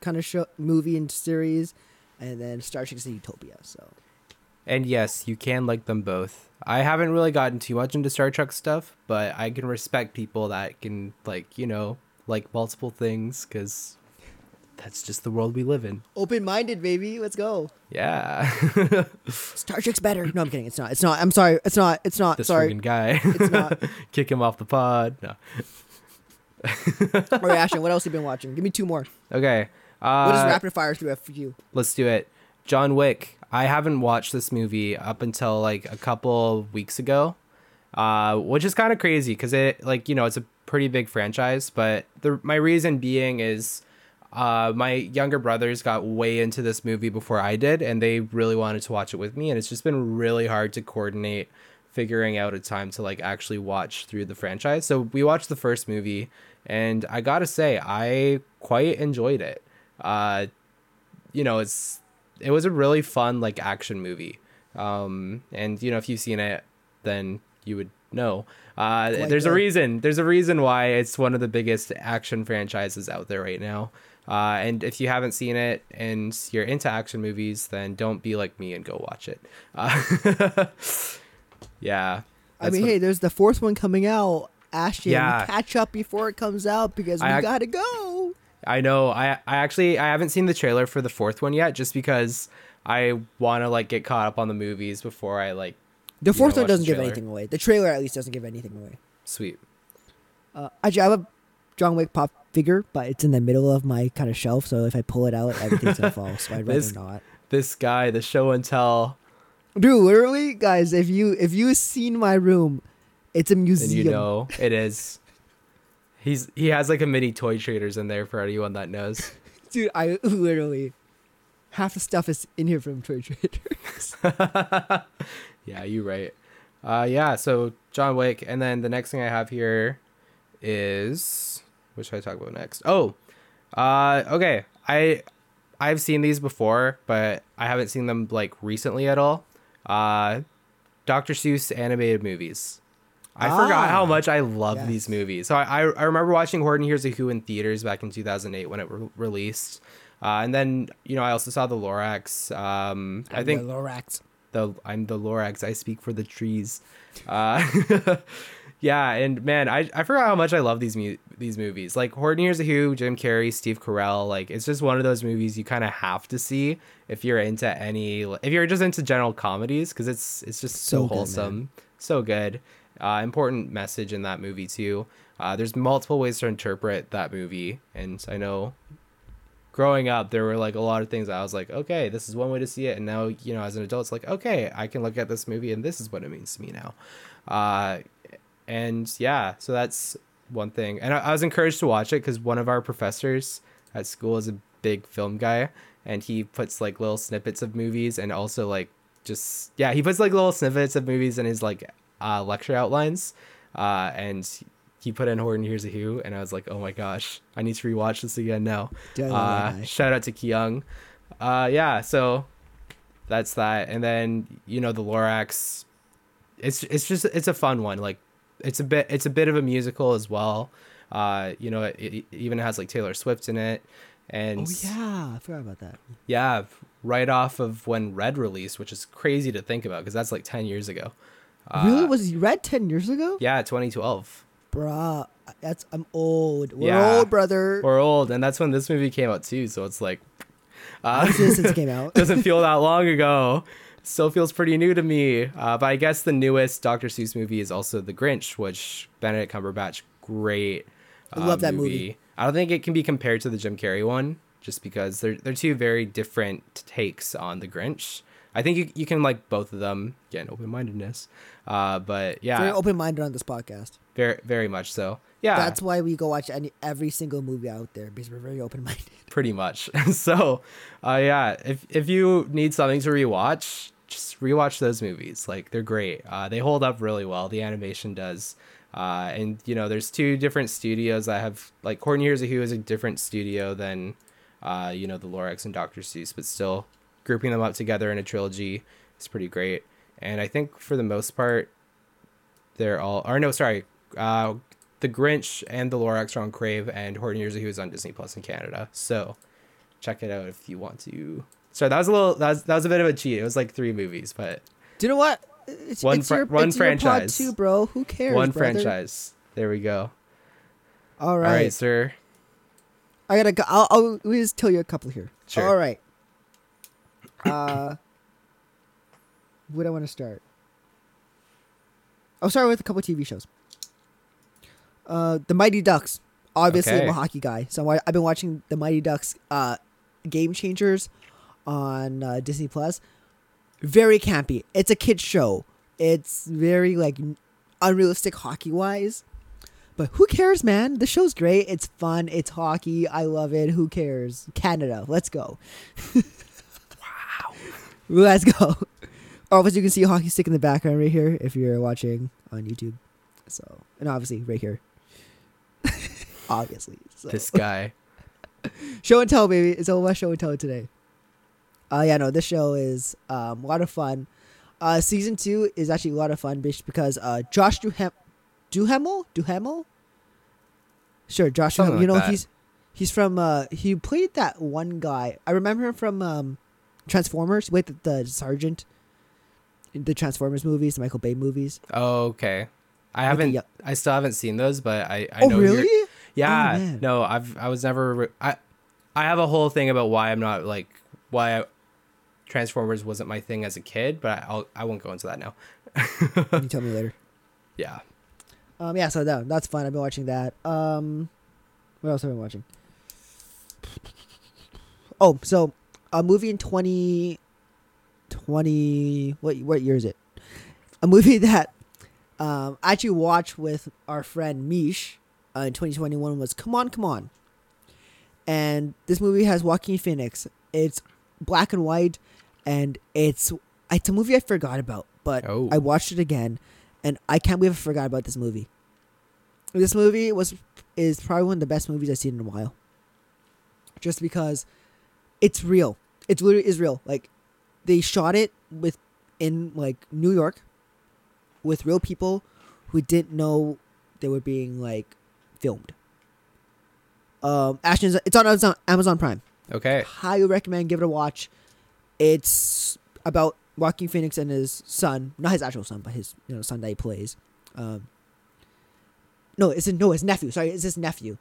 kind of show, movie and series, and then Star Trek's a utopia. So And yes, you can like them both. I haven't really gotten too much into Star Trek stuff, but I can respect people that can like you know like multiple things because that's just the world we live in. Open minded, baby. Let's go. Yeah, Star Trek's better. No, I'm kidding. It's not. It's not. I'm sorry. It's not. It's not. this sorry. friggin' guy. It's not. Kick him off the pod. No. All right, Ashton. What else have you been watching? Give me two more. Okay. Uh, What does rapid fire do for you? let's do it. John Wick. I haven't watched this movie up until like a couple weeks ago, uh, which is kind of crazy because it like you know it's a pretty big franchise. But the my reason being is uh, my younger brothers got way into this movie before I did, and they really wanted to watch it with me, and it's just been really hard to coordinate figuring out a time to like actually watch through the franchise. So we watched the first movie, and I gotta say I quite enjoyed it. Uh, you know, it's it was a really fun like action movie. Um, and you know, if you've seen it, then you would know. Uh, Quite there's a reason. There's a reason why it's one of the biggest action franchises out there right now. Uh, and if you haven't seen it and you're into action movies, then don't be like me and go watch it. Uh, yeah. I mean, hey, there's the fourth one coming out. Ashton, Yeah. catch up before it comes out because we I gotta go. I know. I I actually I haven't seen the trailer for the fourth one yet, just because I want to like get caught up on the movies before I like The fourth know, one doesn't give anything away. The trailer at least doesn't give anything away. sweet. Uh, actually, I have a John Wick pop figure, but it's in the middle of my kind of shelf. So if I pull it out, everything's gonna fall. So I'd rather This- not. This guy, the show and tell, Dude, literally, guys, if you if you've seen my room, it's a and museum. you know it is. He's he has like a mini toy traders in there for anyone that knows. Dude, I literally half the stuff is in here from Toy Traders. yeah, you're right. Uh, yeah. So John Wick, and then the next thing I have here is what should I talk about next? Oh, uh, okay. I I've seen these before, but I haven't seen them like recently at all. Uh, Dr. Seuss animated movies. I forgot how Ah, much I love yes. these movies. So I, I remember watching Horton Hears a Who in theaters back in 2008 when it re- released. Uh, and then you know I also saw the Lorax. Um, I think the Lorax. the I'm the Lorax. I speak for the trees. Uh, yeah, and man, I, I forgot how much I love these mu- these movies. Like Horton Hears a Who, Jim Carrey, Steve Carell. Like it's just one of those movies you kind of have to see if you're into any. If you're just into general comedies, because it's it's just so, So good, wholesome, so good. Uh, important message in that movie too. Uh, there's multiple ways to interpret that movie, and I know growing up there were like a lot of things i was like okay this is one way to see it and now you know as an adult it's like okay i can look at this movie and this is what it means to me now uh and yeah so that's one thing and i, I was encouraged to watch it because one of our professors at school is a big film guy and he puts like little snippets of movies and also like just yeah he puts like little snippets of movies in his like uh lecture outlines uh and he put in Horton Hears a Who, and I was like, oh my gosh, I need to rewatch this again now. Dude, I love that Uh, shout out to Kyung. Uh, yeah, so that's that, and then you know the Lorax. It's it's just it's a fun one. Like it's a bit it's a bit of a musical as well. Uh, you know, it, it even has like Taylor Swift in it, and Oh yeah, I forgot about that. yeah, right off of when Red released, which is crazy to think about because that's like ten years ago. Uh, really? Was he red ten years ago? Yeah, 2012. Bruh, that's I'm old. We're Yeah. old, brother. We're old, and that's when this movie came out too. So it's like, uh, I've seen it since it came out. doesn't feel that long ago. Still feels pretty new to me. Uh, but I guess the newest Dr. Seuss movie is also The Grinch, which Benedict Cumberbatch, great. I love that movie. I don't think it can be compared to the Jim Carrey one, just because they're they're two very different takes on The Grinch. I think you, you can like both of them. Again, open mindedness. Uh, but yeah, Very open minded on this podcast. very very much so. Yeah, That's why we go watch any every single movie out there because we're very open minded. pretty much. so, uh, yeah, if if you need something to rewatch, just rewatch those movies. Like they're great. Uh, they hold up really well. The animation does. Uh, and you know, there's two different studios that have like Horton Hears a Who is a different studio than, uh, you know, the Lorax and Dr. Seuss, but still grouping them up together in a trilogy is pretty great. And I think for the most part, they're all. Or no, sorry. Uh, the Grinch and the Lorax are on Crave, and Horton Hears a Who is on Disney Plus in Canada. So check it out if you want to. Sorry, that was a little. That was, that was a bit of a cheat. It was like three movies, but Do you know what? It's, One it's fr- your, one it's your pod franchise. too, bro. Who cares? One brother? franchise. There we go. All All right. right, sir. I gotta go. I'll, I'll me just tell you a couple here. Sure. All right. Uh, do I want to start? I'll start with a couple TV shows. Uh, The Mighty Ducks. Obviously, I'm a hockey guy, so I- I've been watching The Mighty Ducks. Uh, Game Changers on uh, Disney Plus. Very campy. It's a kids show. It's very like unrealistic hockey wise. But who cares, man? The show's great. It's fun. It's hockey. I love it. Who cares? Canada, let's go. Let's go. Obviously, you can see a hockey stick in the background right here if you're watching on YouTube. So, and obviously, right here. obviously. So. This guy. Show and tell, baby. It's all about show and tell today. Uh, yeah, no, this show is um, a lot of fun. Uh, season two is actually a lot of fun, bitch, because uh, Josh Duhem- Duhamel, Duhamel, sure, Josh. Duhamel. you know that. he's he's from uh, he played that one guy. I remember him from um, Transformers. Wait, the, the sergeant, in the Transformers movies, the Michael Bay movies. Oh, okay. I haven't. yo- I still haven't seen those, but I. I oh, know really? Yeah. man. no, I've. I was never. I. I have a whole thing about why I'm not like why I, Transformers wasn't my thing as a kid, but I'll. I won't go into that now. you tell me later. Yeah. Um, yeah, so that, that's fun. I've been watching that. Um, what else have I been watching? Oh, so a movie in 20, 20 what what year is it? A movie that um, I actually watched with our friend Mish uh, in 2021 was Come On, Come On. And this movie has Joaquin Phoenix. It's black and white, and it's it's a movie I forgot about, but Oh. I watched it again, and I can't believe I forgot about this movie. This movie was is probably one of the best movies I've seen in a while. Just because it's real. It's literally is real. Like they shot it with in like New York with real people who didn't know they were being like filmed. Um, Ashton's it's on Amazon, Amazon Prime. Okay. Highly recommend. Give it a watch. It's about Joaquin Phoenix and his son, not his actual son, but his you know son that he plays. Um, no, it's no his nephew. Sorry, it's his nephew,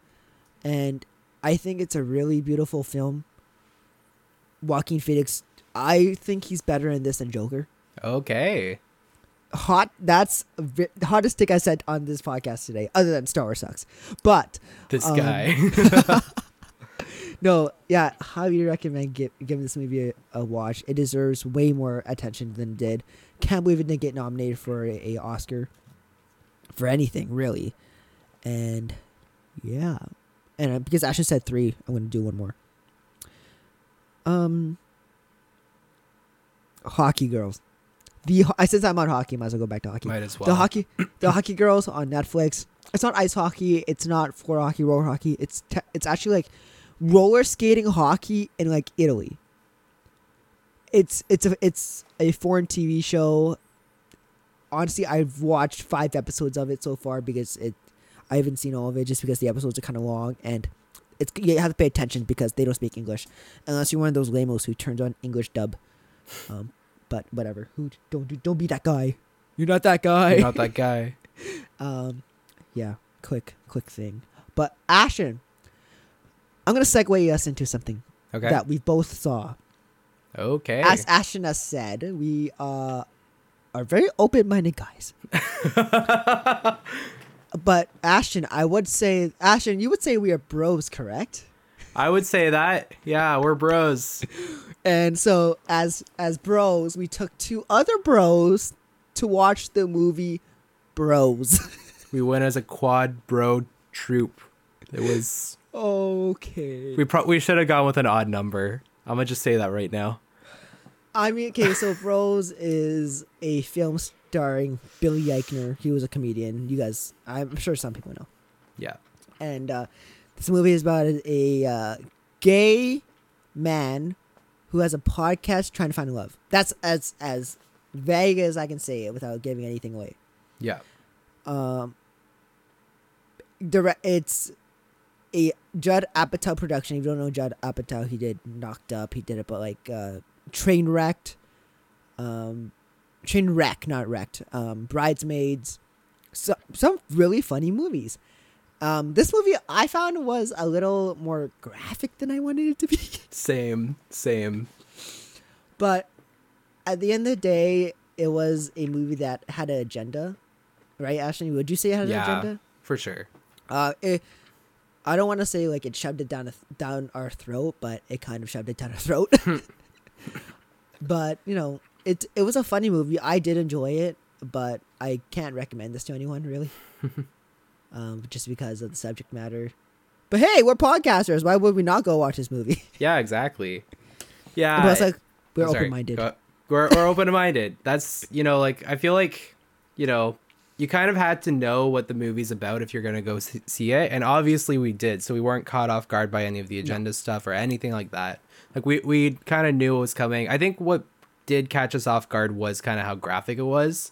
and I think it's a really beautiful film. Joaquin Phoenix, I think he's better in this than Joker. Okay. Hot. That's the hottest take I said on this podcast today, other than Star Wars sucks. But This Um, guy. no, yeah, highly recommend give, giving this movie a, a watch. It deserves way more attention than it did. Can't believe it didn't get nominated for a, a Oscar for anything really. And yeah, and uh, because Ashton said three, I'm gonna do one more. Um, hockey girls. The I since I'm on hockey, might as well go back to hockey. Might as well. The hockey, the hockey girls on Netflix. It's not ice hockey. It's not floor hockey, roller hockey. It's te- it's actually like roller skating hockey in like Italy. It's it's a it's a foreign TV show. Honestly, I've watched five episodes of it so far because it. I haven't seen all of it just because the episodes are kind of long and it's you have to pay attention because they don't speak English unless you're one of those lamos who turns on English dub. Um, but whatever. Who don't do, don't be that guy. You're not that guy. You're not that guy. Um, yeah, quick, quick thing. But Ashton, I'm gonna segue us into something Okay. that we both saw. Okay. As Ashton has said, we uh, are very open-minded guys. but Ashton, I would say, Ashton, you would say we are bros, correct? I would say that. Yeah, we're bros. And so, as as bros, we took two other bros to watch the movie Bros. We went as a quad bro troop. It was. okay. We pro- we should have gone with an odd number. I'm gonna just say that right now. I mean, okay, so Bros is a film starring Billy Eichner. He was a comedian. You guys, I'm sure some people know. Yeah. And uh, this movie is about a, a uh, gay man who has a podcast trying to find love. That's as as vague as I can say it without giving anything away. Yeah. Um, direct. It's a Judd Apatow production. If you don't know Judd Apatow, he did Knocked Up. He did it, but like uh, Train Wrecked, um, train wreck, not wrecked. Um, Bridesmaids, so, some really funny movies. Um, this movie I found was a little more graphic than I wanted it to be. Same, same. But at the end of the day, it was a movie that had an agenda, right, Ashley? Would you say it had an Yeah, agenda? for sure. Uh, it, I don't want to say like it shoved it down a, down our throat, but it kind of shoved it down our throat. but you know, it it was a funny movie. I did enjoy it, but I can't recommend this to anyone really, um, just because of the subject matter. But hey, we're podcasters. Why would we not go watch this movie? Yeah, exactly. Yeah. but it's like we're open minded. We're, we're open minded. That's you know, like I feel like, you know, you kind of had to know what the movie's about if you're gonna go see it, and obviously we did. So we weren't caught off guard by any of the agenda stuff or anything like that. Like we we kind of knew it was coming. I think what did catch us off guard was kind of how graphic it was.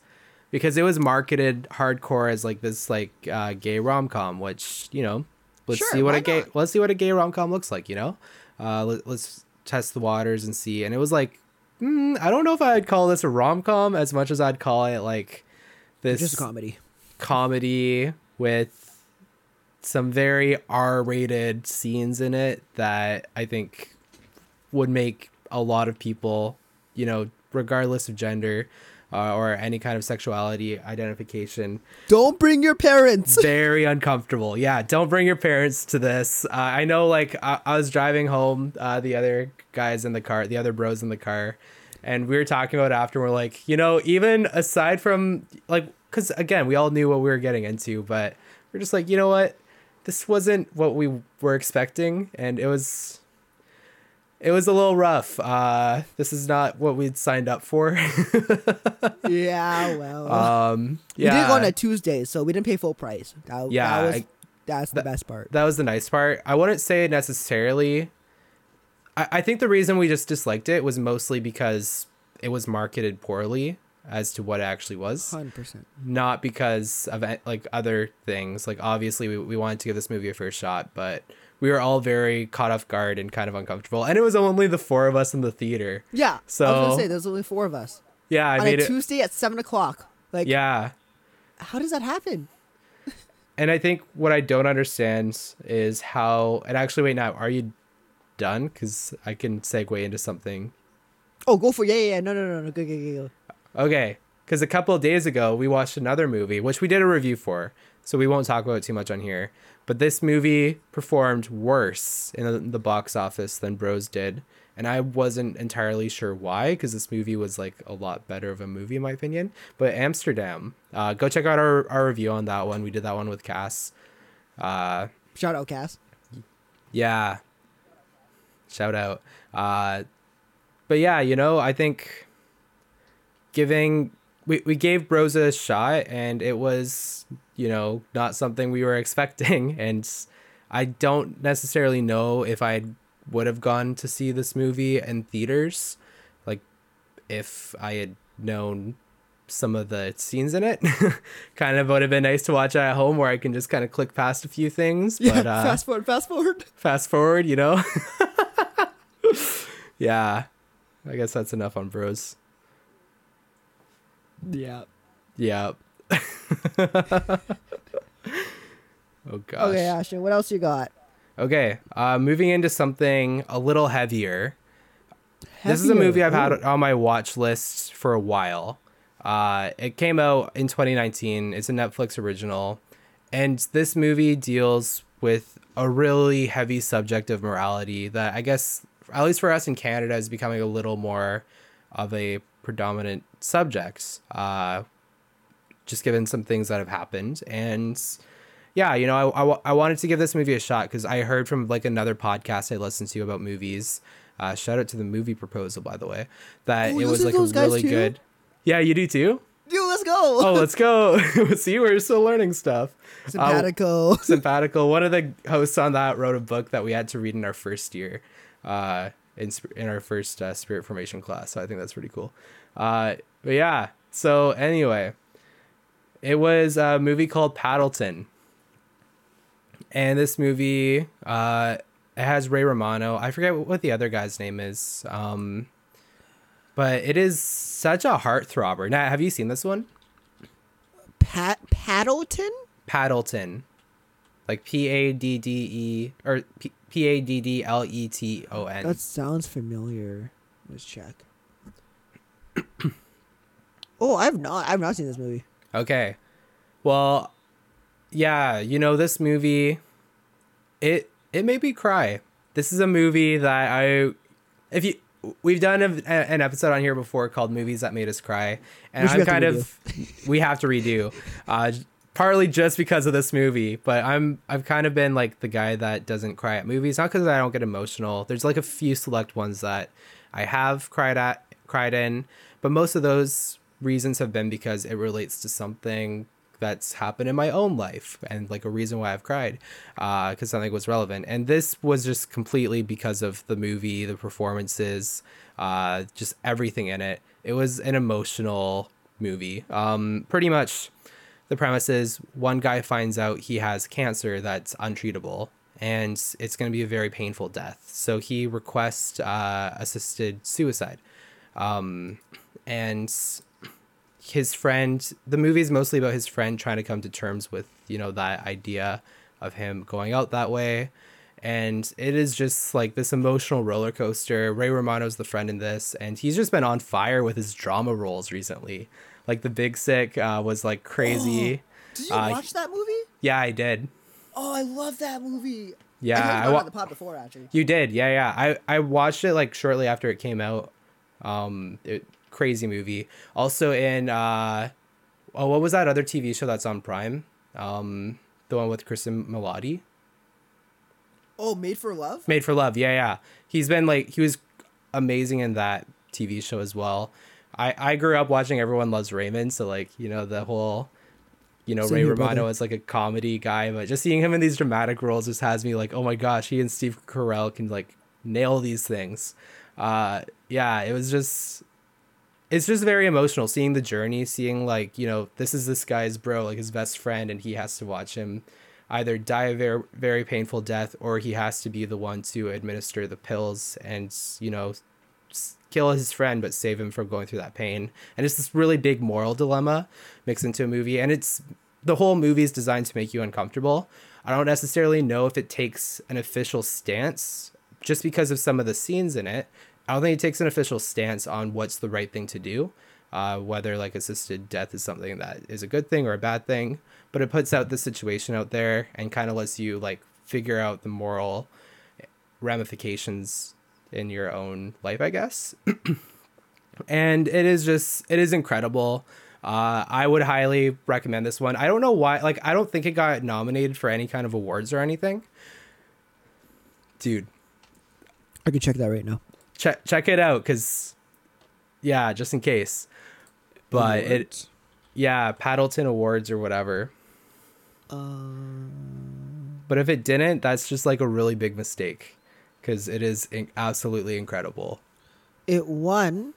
Because it was marketed hardcore as like this like uh, gay rom com, which you know, let's Sure, see what a gay not? let's see what a gay rom com looks like. You know, uh, let, let's test the waters and see. And it was like, mm, I don't know if I'd call this a rom com as much as I'd call it like this Just comedy. comedy with some very R-rated scenes in it that I think would make a lot of people, you know, regardless of gender uh, or any kind of sexuality identification, Don't bring your parents. very uncomfortable. Yeah, don't bring your parents to this. Uh, I know, like, I, I was driving home, uh, the other guys in the car, the other bros in the car, and we were talking about it after. We're like, you know, even aside from, like, because again, we all knew what we were getting into, but we're just like, you know what? This wasn't what we were expecting, and it was. It was a little rough. Uh, this is not what we'd signed up for. yeah, well, um, we did go on a Tuesday, so we didn't pay full price. That, Yeah, that was, I- that's the best part. that was the nice part. I wouldn't say necessarily. I, I think the reason we just disliked it was mostly because it was marketed poorly as to what it actually was, Hundred percent. not because of like other things. Like obviously we, we wanted to give this movie a first shot, but we were all very caught off guard and kind of uncomfortable. And it was only the four of us in the theater. Yeah. I was So- gonna say there's only four of us Yeah, I on a it. Tuesday at seven o'clock. Like, yeah. how does that happen? And I think what I don't understand is how. And actually, wait, now are you done? Because I can segue into something Oh, go for it. yeah, yeah, yeah. No, no, no, no. Go, go, go, go. Okay, because a couple of days ago we watched another movie, which we did a review for, so we won't talk about it too much on here. But this movie performed worse in the, the box office than Bros did, and I wasn't entirely sure why, because this movie was like a lot better of a movie in my opinion. But Amsterdam, uh, go check out our, our review on that one. We did that one with Cass. Uh, Shout out, Cass. yeah. Shout out. Uh but yeah, you know, I think giving we, we gave Bros a shot and it was, you know, not something we were expecting and I don't necessarily know if I would have gone to see this movie in theaters like if I had known some of the scenes in it kind of would have been nice to watch it at home where I can just kind of click past a few things Yeah, but uh fast forward, fast forward. fast forward, you know? yeah. I guess that's enough on bros. Yeah. Yeah. oh gosh. Okay, Ashton, what else you got? Okay. Uh moving into something a little heavier. This is a movie I've had on my watch list for a while. Uh it came out in 2019. It's a Netflix original. And this movie deals with a really heavy subject of morality that I guess at least for us in Canada is becoming a little more of a predominant subject. Uh just given some things that have happened. And yeah you know i, I, I wanted to give this movie a shot because i heard from like another podcast i listened to about movies. Uh, shout out to the movie proposal by the way that it was like a really too? good yeah you do too? Dude, let's go. oh let's go. See we're still learning stuff. Uh, Simpatico. one of the hosts on that wrote a book that we had to read in our first year uh in, in our first uh, spirit formation class so i think that's pretty cool. Uh but yeah so anyway it was a movie called paddleton and this movie uh it has ray romano i forget what the other guy's name is um but it is such a heartthrobber. Now, have you seen this one? Pat Paddleton. Paddleton, like P A D D E or P A D D L E T O N. That sounds familiar. Let's check. oh, I've not. I've not seen this movie. Okay. Well, yeah, you know this movie it it made me cry. This is a movie that I if you we've done a, an episode on here before called movies that made us cry and i'm kind of we have to redo uh partly just because of this movie but i'm i've kind of been like the guy that doesn't cry at movies not because i don't get emotional there's like a few select ones that i have cried at cried in but most of those reasons have been because it relates to something that's happened in my own life and like a reason why I've cried because uh, something was relevant. And this was just completely because of the movie, the performances, uh, just everything in it. It was an emotional movie. Um, pretty much the premise is one guy finds out he has cancer that's untreatable and it's going to be a very painful death. So he requests uh, assisted suicide. Um, and his friend the movie is mostly about his friend trying to come to terms with you know that idea of him going out that way. And it is just like this emotional roller coaster. Ray romano's the friend in this and he's just been on fire with his drama roles recently. Like the big sick uh, was like crazy. Oh, did you uh, watch that movie? Yeah i did. Oh i love that movie. Yeah i, I wa- the before actually. You did yeah yeah. I i watched it like shortly after it came out. Um it crazy movie. Also in uh, oh, what was that other TV show that's on Prime? Um, the one with Kristen Milioti. Oh, Made for Love. Made for Love. Yeah, yeah. He's been like he was amazing in that TV show as well. I I grew up watching Everyone Loves Raymond, so like you know the whole. You know, Same Ray Romano brother. is like a comedy guy, but just seeing him in these dramatic roles just has me like, oh my gosh, he and Steve Carell can like nail these things. Uh, yeah, it was just it's just very emotional seeing the journey, seeing like, you know, this is this guy's bro, like his best friend, and he has to watch him either die a very, very painful death or he has to be the one to administer the pills and, you know, kill his friend but save him from going through that pain. And it's this really big moral dilemma mixed into a movie. And it's the whole movie is designed to make you uncomfortable. I don't necessarily know if it takes an official stance just because of some of the scenes in it. I don't think it takes an official stance on what's the right thing to do, uh, whether like assisted death is something that is a good thing or a bad thing. But it puts out the situation out there and kind of lets you like figure out the moral ramifications in your own life, I guess. and it is just it is incredible. Uh, I would highly recommend this one. I don't know why, like I don't think it got nominated for any kind of awards or anything. Dude, I can check that right now check check it out because yeah, just in case. But Awards. it, yeah, Paddleton Awards or whatever. Um. But if it didn't, that's just like a really big mistake, because it is in- absolutely incredible. It won.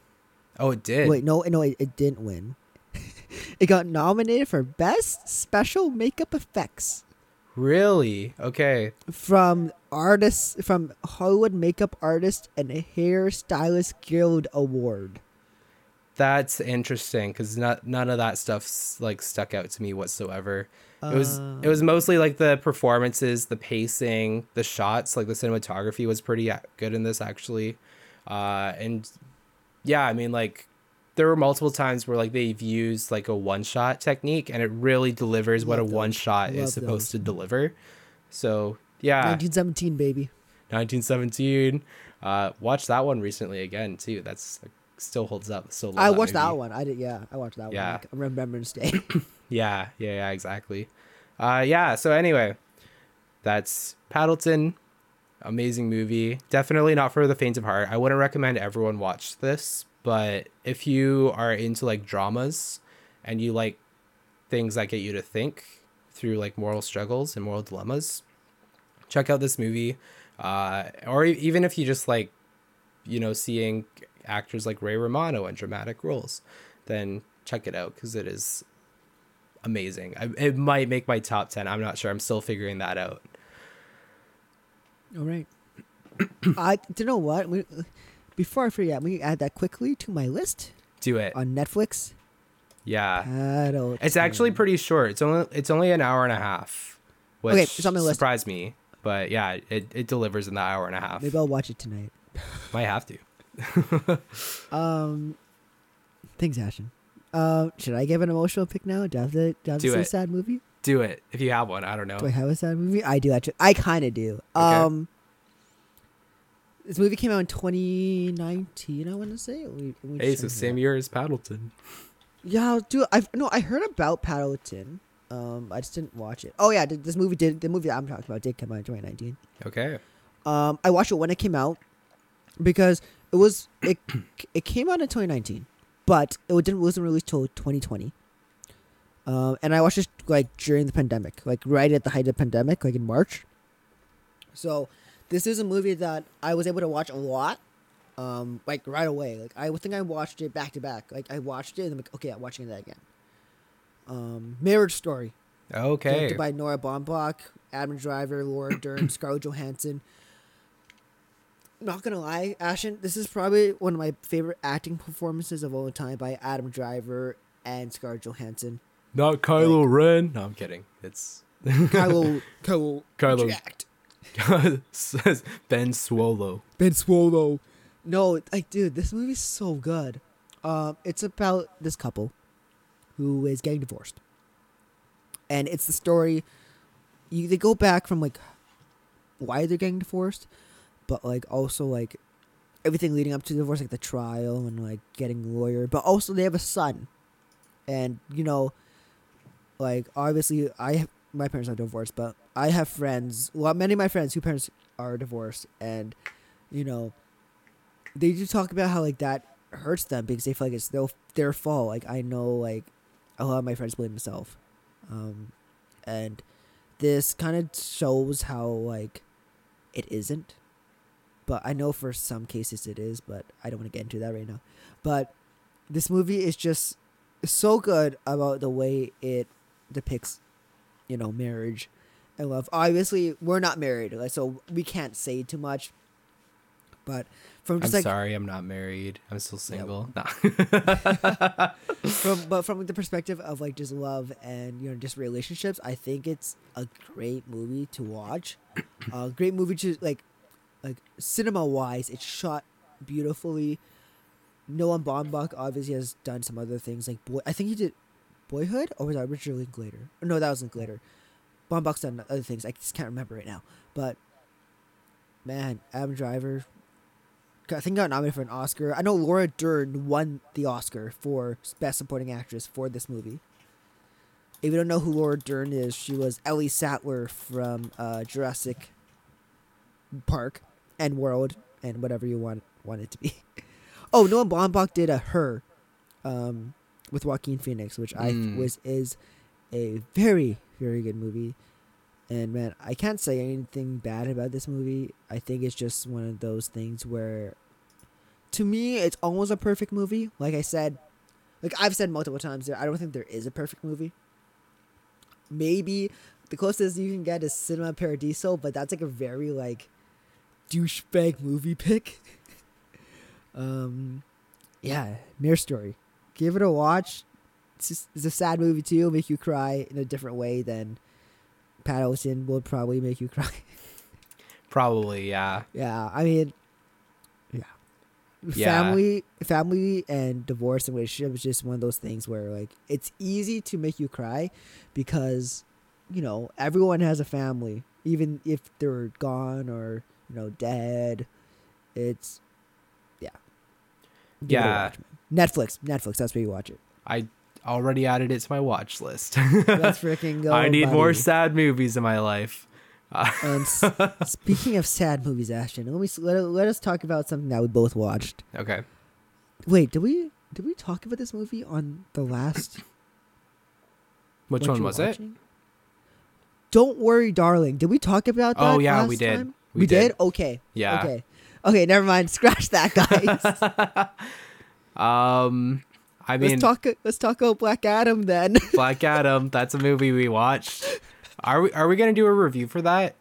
Oh, it did. Wait, no, no, it, it didn't win. it got nominated for best special makeup effects. Really? Okay. From artists from Hollywood Makeup Artist and Hairstylist Guild Award. That's interesting because not none of that stuff's like stuck out to me whatsoever. Uh, it was it was mostly like the performances, the pacing, the shots. Like the cinematography was pretty good in this actually, uh, and yeah, I mean like there were multiple times where like they've used like a one shot technique and it really delivers Love what a one shot is supposed those. to deliver. So yeah, 1917 baby. 1917. Uh, watched that one recently again too. That's still holds up. Still I watched that, that, one. I did. Yeah, I watched that yeah. one. Like, Remembrance Day. yeah, yeah, yeah, exactly. Uh, yeah. So anyway, that's Paddleton. Amazing movie. Definitely not for the faint of heart. I wouldn't recommend everyone watch this, but if you are into like dramas and you like things that get you to think through like moral struggles and moral dilemmas, check out this movie. Uh, or even if you just like, you know, seeing actors like Ray Romano in dramatic roles, then check it out because it is amazing. I, it might make my top 10. I'm not sure. I'm still figuring that out. All right. I, do you know what? We, before I forget, we add that quickly to my list. Do it. on Netflix. Yeah. Paddleton. It's actually pretty short. It's only it's only an hour and a half, which Okay, it's on my list. surprised me. But yeah, it, it delivers in the hour and a half. Maybe I'll watch it tonight. Might have to. Um, thanks, Ashton. Uh, should I give an emotional pick now? Do I have to, do I have to Do say a sad movie? Do it if you have one. I don't know. Do I have a sad movie? I do actually. I kind of do. Okay. Um, this movie came out in 2019. I want to say. Hey, so same year as Paddleton. Yeah, dude. I've no, I heard about Paddleton. Um, I just didn't watch it. Oh yeah, this movie did. The movie that I'm talking about did come out in 2019. Okay. Um, I watched it when it came out because it was it it came out in 2019, but it didn't wasn't released till 2020. Um, and I watched it like during the pandemic, like right at the height of the pandemic, like in March. So, this is a movie that I was able to watch a lot, um, like right away. Like I think I watched it back to back. Like I watched it and I'm like, okay, I'm watching that again. Um, Marriage Story, Okay. directed by Noah Baumbach, Adam Driver, Laura Dern, Scarlett Johansson. Not gonna lie, Ashton, this is probably one of my favorite acting performances of all time by Adam Driver and Scarlett Johansson. Not Kylo Ren. No, I'm kidding. It's Kylo, Kylo, Kylo. jacked. says Ben Swolo. Ben Swolo. No, like, dude, this movie's so good. Um, it's about this couple who is getting divorced, and it's the story. You they go back from like why they're getting divorced, but like also like everything leading up to the divorce, like the trial and like getting a lawyer. But also they have a son, and you know, like obviously I have, my parents are divorced, but I have friends. Well, many of my friends whose parents are divorced, and you know, they do talk about how like that hurts them because they feel like it's their their fault. Like I know, like a lot of my friends blame themselves, um, and this kind of shows how like it isn't. But I know for some cases it is, but I don't want to get into that right now. But this movie is just so good about the way it depicts, you know, marriage and love. Obviously, we're not married, like so we can't say too much. But from I'm like sorry, I'm not married. I'm still single. Nah. from but from the perspective of like just love and you know just relationships, I think it's a great movie to watch. A great movie to like, like cinema wise, it's shot beautifully. Noah Baumbach obviously has done some other things like boy. I think he did Boyhood or was that Richard Linklater? No, that was Linklater. Baumbach's done other things. I just can't remember right now. But man, Adam Driver, I think I got nominated for an Oscar. I know Laura Dern won the Oscar for Best Supporting Actress for this movie. If you don't know who Laura Dern is, she was Ellie Sattler from uh, Jurassic Park and World and whatever you want want it to be. oh, Noah Baumbach did a Her um, with Joaquin Phoenix, which I Mm. was is a very very good movie. And man, I can't say anything bad about this movie. I think it's just one of those things where, to me, it's almost a perfect movie. Like I said, like I've said multiple times, I don't think there is a perfect movie. Maybe the closest you can get is Cinema Paradiso, but that's like a very like douchebag movie pick. um, yeah, Marriage Story. Give it a watch. It's, just, it's a sad movie too. It'll make you cry in a different way than Paddleton will probably make you cry. Probably, yeah. yeah, I mean, yeah. Yeah. Family, family, and divorce and relationship is just one of those things where like it's easy to make you cry because you know everyone has a family, even if they're gone or you know dead. It's yeah. Give it Yeah. watch. Netflix, Netflix. That's where you watch it. I already added it to my watch list. Let's freaking go. I need more sad movies in my life. And s- speaking of sad movies, Ashton, let me let, let us talk about something that we both watched. Okay. Wait, did we did we talk about this movie on the last? Which one was it? Don't worry, darling. Did we talk about that? Oh, yeah, we did. We We, did. did. Okay. Yeah. Okay. Okay. Never mind. Scratch that, guys. Um, I mean, let's talk. Let's talk about Black Adam then. Black Adam. That's a movie we watched. Are we? Are we gonna do a review for that?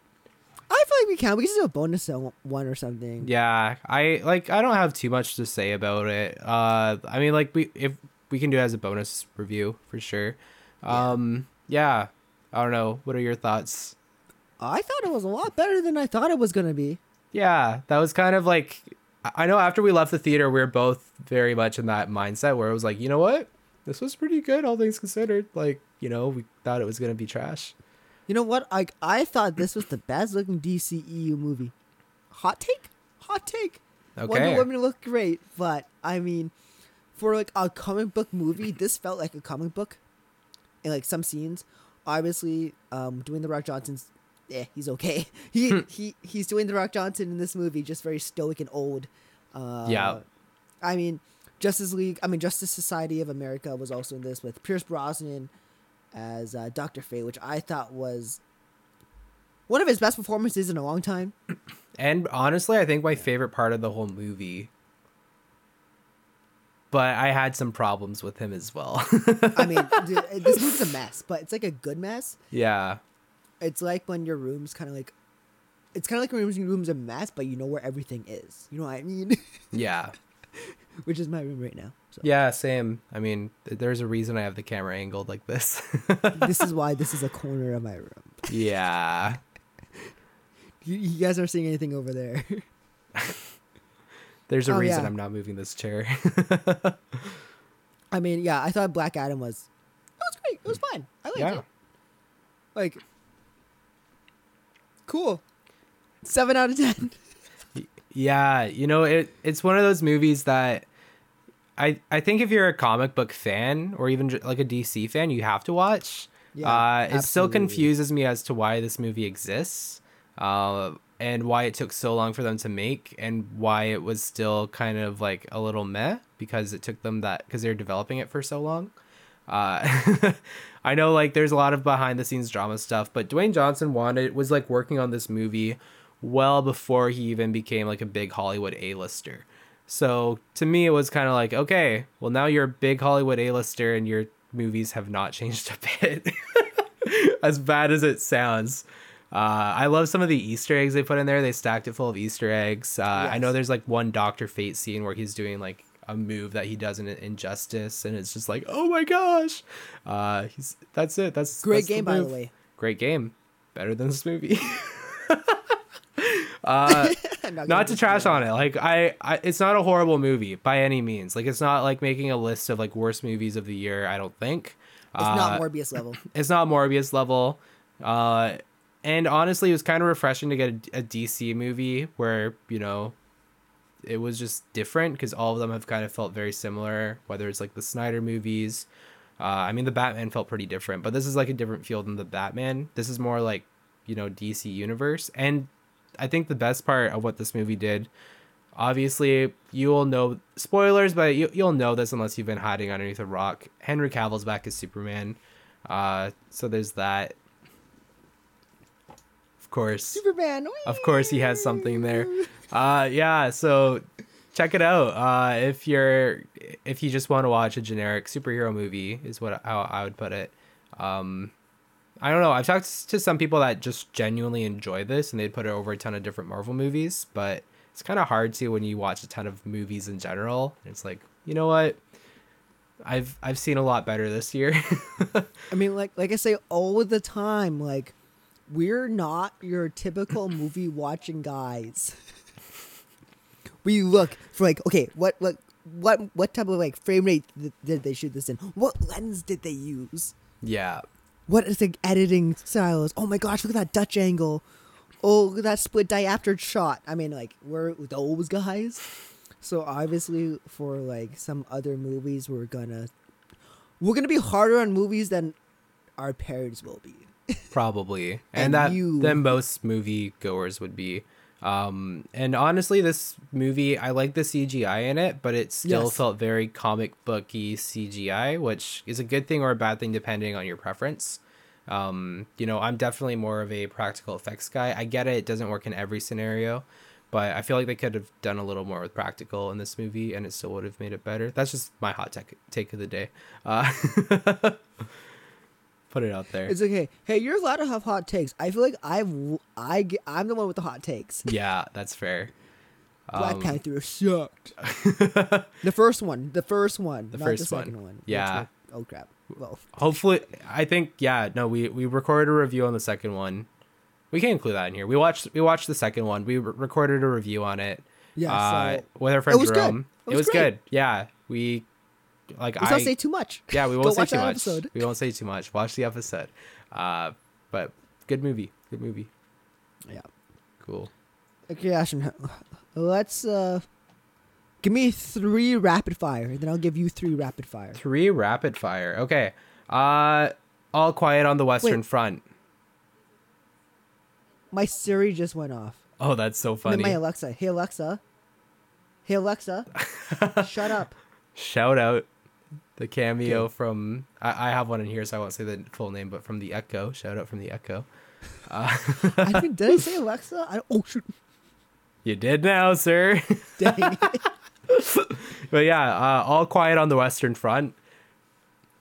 I feel like we can. We can just do a bonus one or something. Yeah, I like. I don't have too much to say about it. Uh, I mean, like we if we can do it as a bonus review for sure. Um, yeah. I don't know. What are your thoughts? I thought it was a lot better than I thought it was gonna be. Yeah, that was kind of like. I know after we left the theater, we were both very much in that mindset where it was like, you know what, this was pretty good, all things considered. Like, you know, we thought it was gonna be trash. You know what? I I thought this was the best looking DCEU movie. Hot take? Hot take. Okay. Wonder Woman looked great, but I mean, for like a comic book movie, this felt like a comic book. In like some scenes, obviously, um, Dwayne the Rock Johnson's, yeah, he's okay. He hmm. he he's doing the Rock Johnson in this movie, just very stoic and old. Uh, yeah. I mean, Justice League. I mean, Justice Society of America was also in this with Pierce Brosnan as uh, Doctor Fate, which I thought was one of his best performances in a long time. And honestly, I think my favorite part of the whole movie. But I had some problems with him as well. I mean, dude, this movie's a mess, but it's like a good mess. Yeah. It's like when your room's kind of like, it's kind of like when your room's a mess, but you know where everything is. You know what I mean? Yeah. Which is my room right now. So. Yeah, same. I mean, there's a reason I have the camera angled like this. this is why this is a corner of my room. Yeah. you, you guys aren't seeing anything over there. there's a oh, reason yeah. I'm not moving this chair. I mean, yeah, I thought Black Adam was. It was great. It was fine. I liked yeah. it. Like, cool. Seven out of ten. Yeah, you know, it it's one of those movies that I I think if you're a comic book fan or even like a DC fan, you have to watch. Yeah, uh, it still confuses me as to why this movie exists, uh, and why it took so long for them to make, and why it was still kind of like a little meh because it took them that because they're developing it for so long. Uh, I know like there's a lot of behind the scenes drama stuff, but Dwayne Johnson wanted was like working on this movie well before he even became like a big Hollywood A-lister. So to me, it was kind of like, okay, well, now you're a big Hollywood A-lister and your movies have not changed a bit. as bad as it sounds. Uh, I love some of the Easter eggs they put in there. They stacked it full of Easter eggs. Uh, yes. I know there's like one Doctor Fate scene where he's doing like a move that he does in Injustice, and it's just like, oh my gosh, uh, he's that's it. That's great that's game, the by the way. Great game, better than this movie. Uh, not, not to trash on it. Like I, I, it's not a horrible movie by any means. Like it's not like making a list of like worst movies of the year. I don't think. It's uh, not Morbius level. It's not Morbius level. Uh, and honestly, it was kind of refreshing to get a, a DC movie where you know it was just different because all of them have kind of felt very similar. Whether it's like the Snyder movies. Uh, I mean, the Batman felt pretty different, but this is like a different feel than the Batman. This is more like you know DC universe, and I think the best part of what this movie did, obviously, you will know spoilers, but you, you'll know this unless you've been hiding underneath a rock. Henry Cavill's back as Superman, uh, so there's that. Of course, Superman. Whee! Of course, he has something there. Uh, yeah. So check it out. Uh, if you're if you just want to watch a generic superhero movie, is what how I would put it. Um, I don't know. I've talked to some people that just genuinely enjoy this and they'd put it over a ton of different Marvel movies, but it's kind of hard to when you watch a ton of movies in general. It's like, you know what? I've I've seen a lot better this year. I mean, like like I say all the time, like we're not your typical movie watching guys. we look for like, okay, what what what what type of like frame rate did they shoot this in? What lens did they use? Yeah what is the editing style is. Oh my gosh, look at that Dutch angle. Oh, look at that split diopter shot. I mean, like we're those guys. So obviously, for like some other movies, we're gonna we're gonna be harder on movies than our parents will be. Probably, and, and that you... than most movie goers would be. Um, and honestly, this movie, I like the CGI in it, but it still yes. felt very comic booky CGI, which is a good thing or a bad thing depending on your preference. Um, you know, I'm definitely more of a practical effects guy. I get it; it doesn't work in every scenario, but I feel like they could have done a little more with practical in this movie, and it still would have made it better. That's just my hot tech take of the day. Uh, put it out there. It's okay. Hey, you're allowed to have hot takes. I feel like I've I get, I'm the one with the hot takes. yeah, that's fair. Black Um, Panther sucked. the first one, the first one, The not first the one. second one. which Yeah. were- oh crap. Well, Hopefully, I think yeah. No, we we recorded a review on the second one. We can include that in here. We watched we watched the second one. We re- recorded a review on it. yeah. uh, so with our friend was good. Jerome. It It was was, good. Yeah, we like let's I not say too much. yeah we won't say too much. episode. We won't say too much. Watch the episode. Uh, but good movie. Good movie. Yeah. Cool. Okay, Ashton. Let's uh, give me three rapid fire, and then I'll give you three rapid fire. Three rapid fire. Okay. Uh, all quiet on the Western Wait. Front. My Siri just went off. Oh, that's so funny. my Alexa. Hey Alexa. Hey Alexa. shut up. Shout out the cameo from I, I have one in here, so I won't say the full name, but from the Echo. Shout out from the Echo. Uh, I think did I say Alexa? I, oh shoot. you did now, sir. Dang. but yeah, uh, all quiet on the Western Front.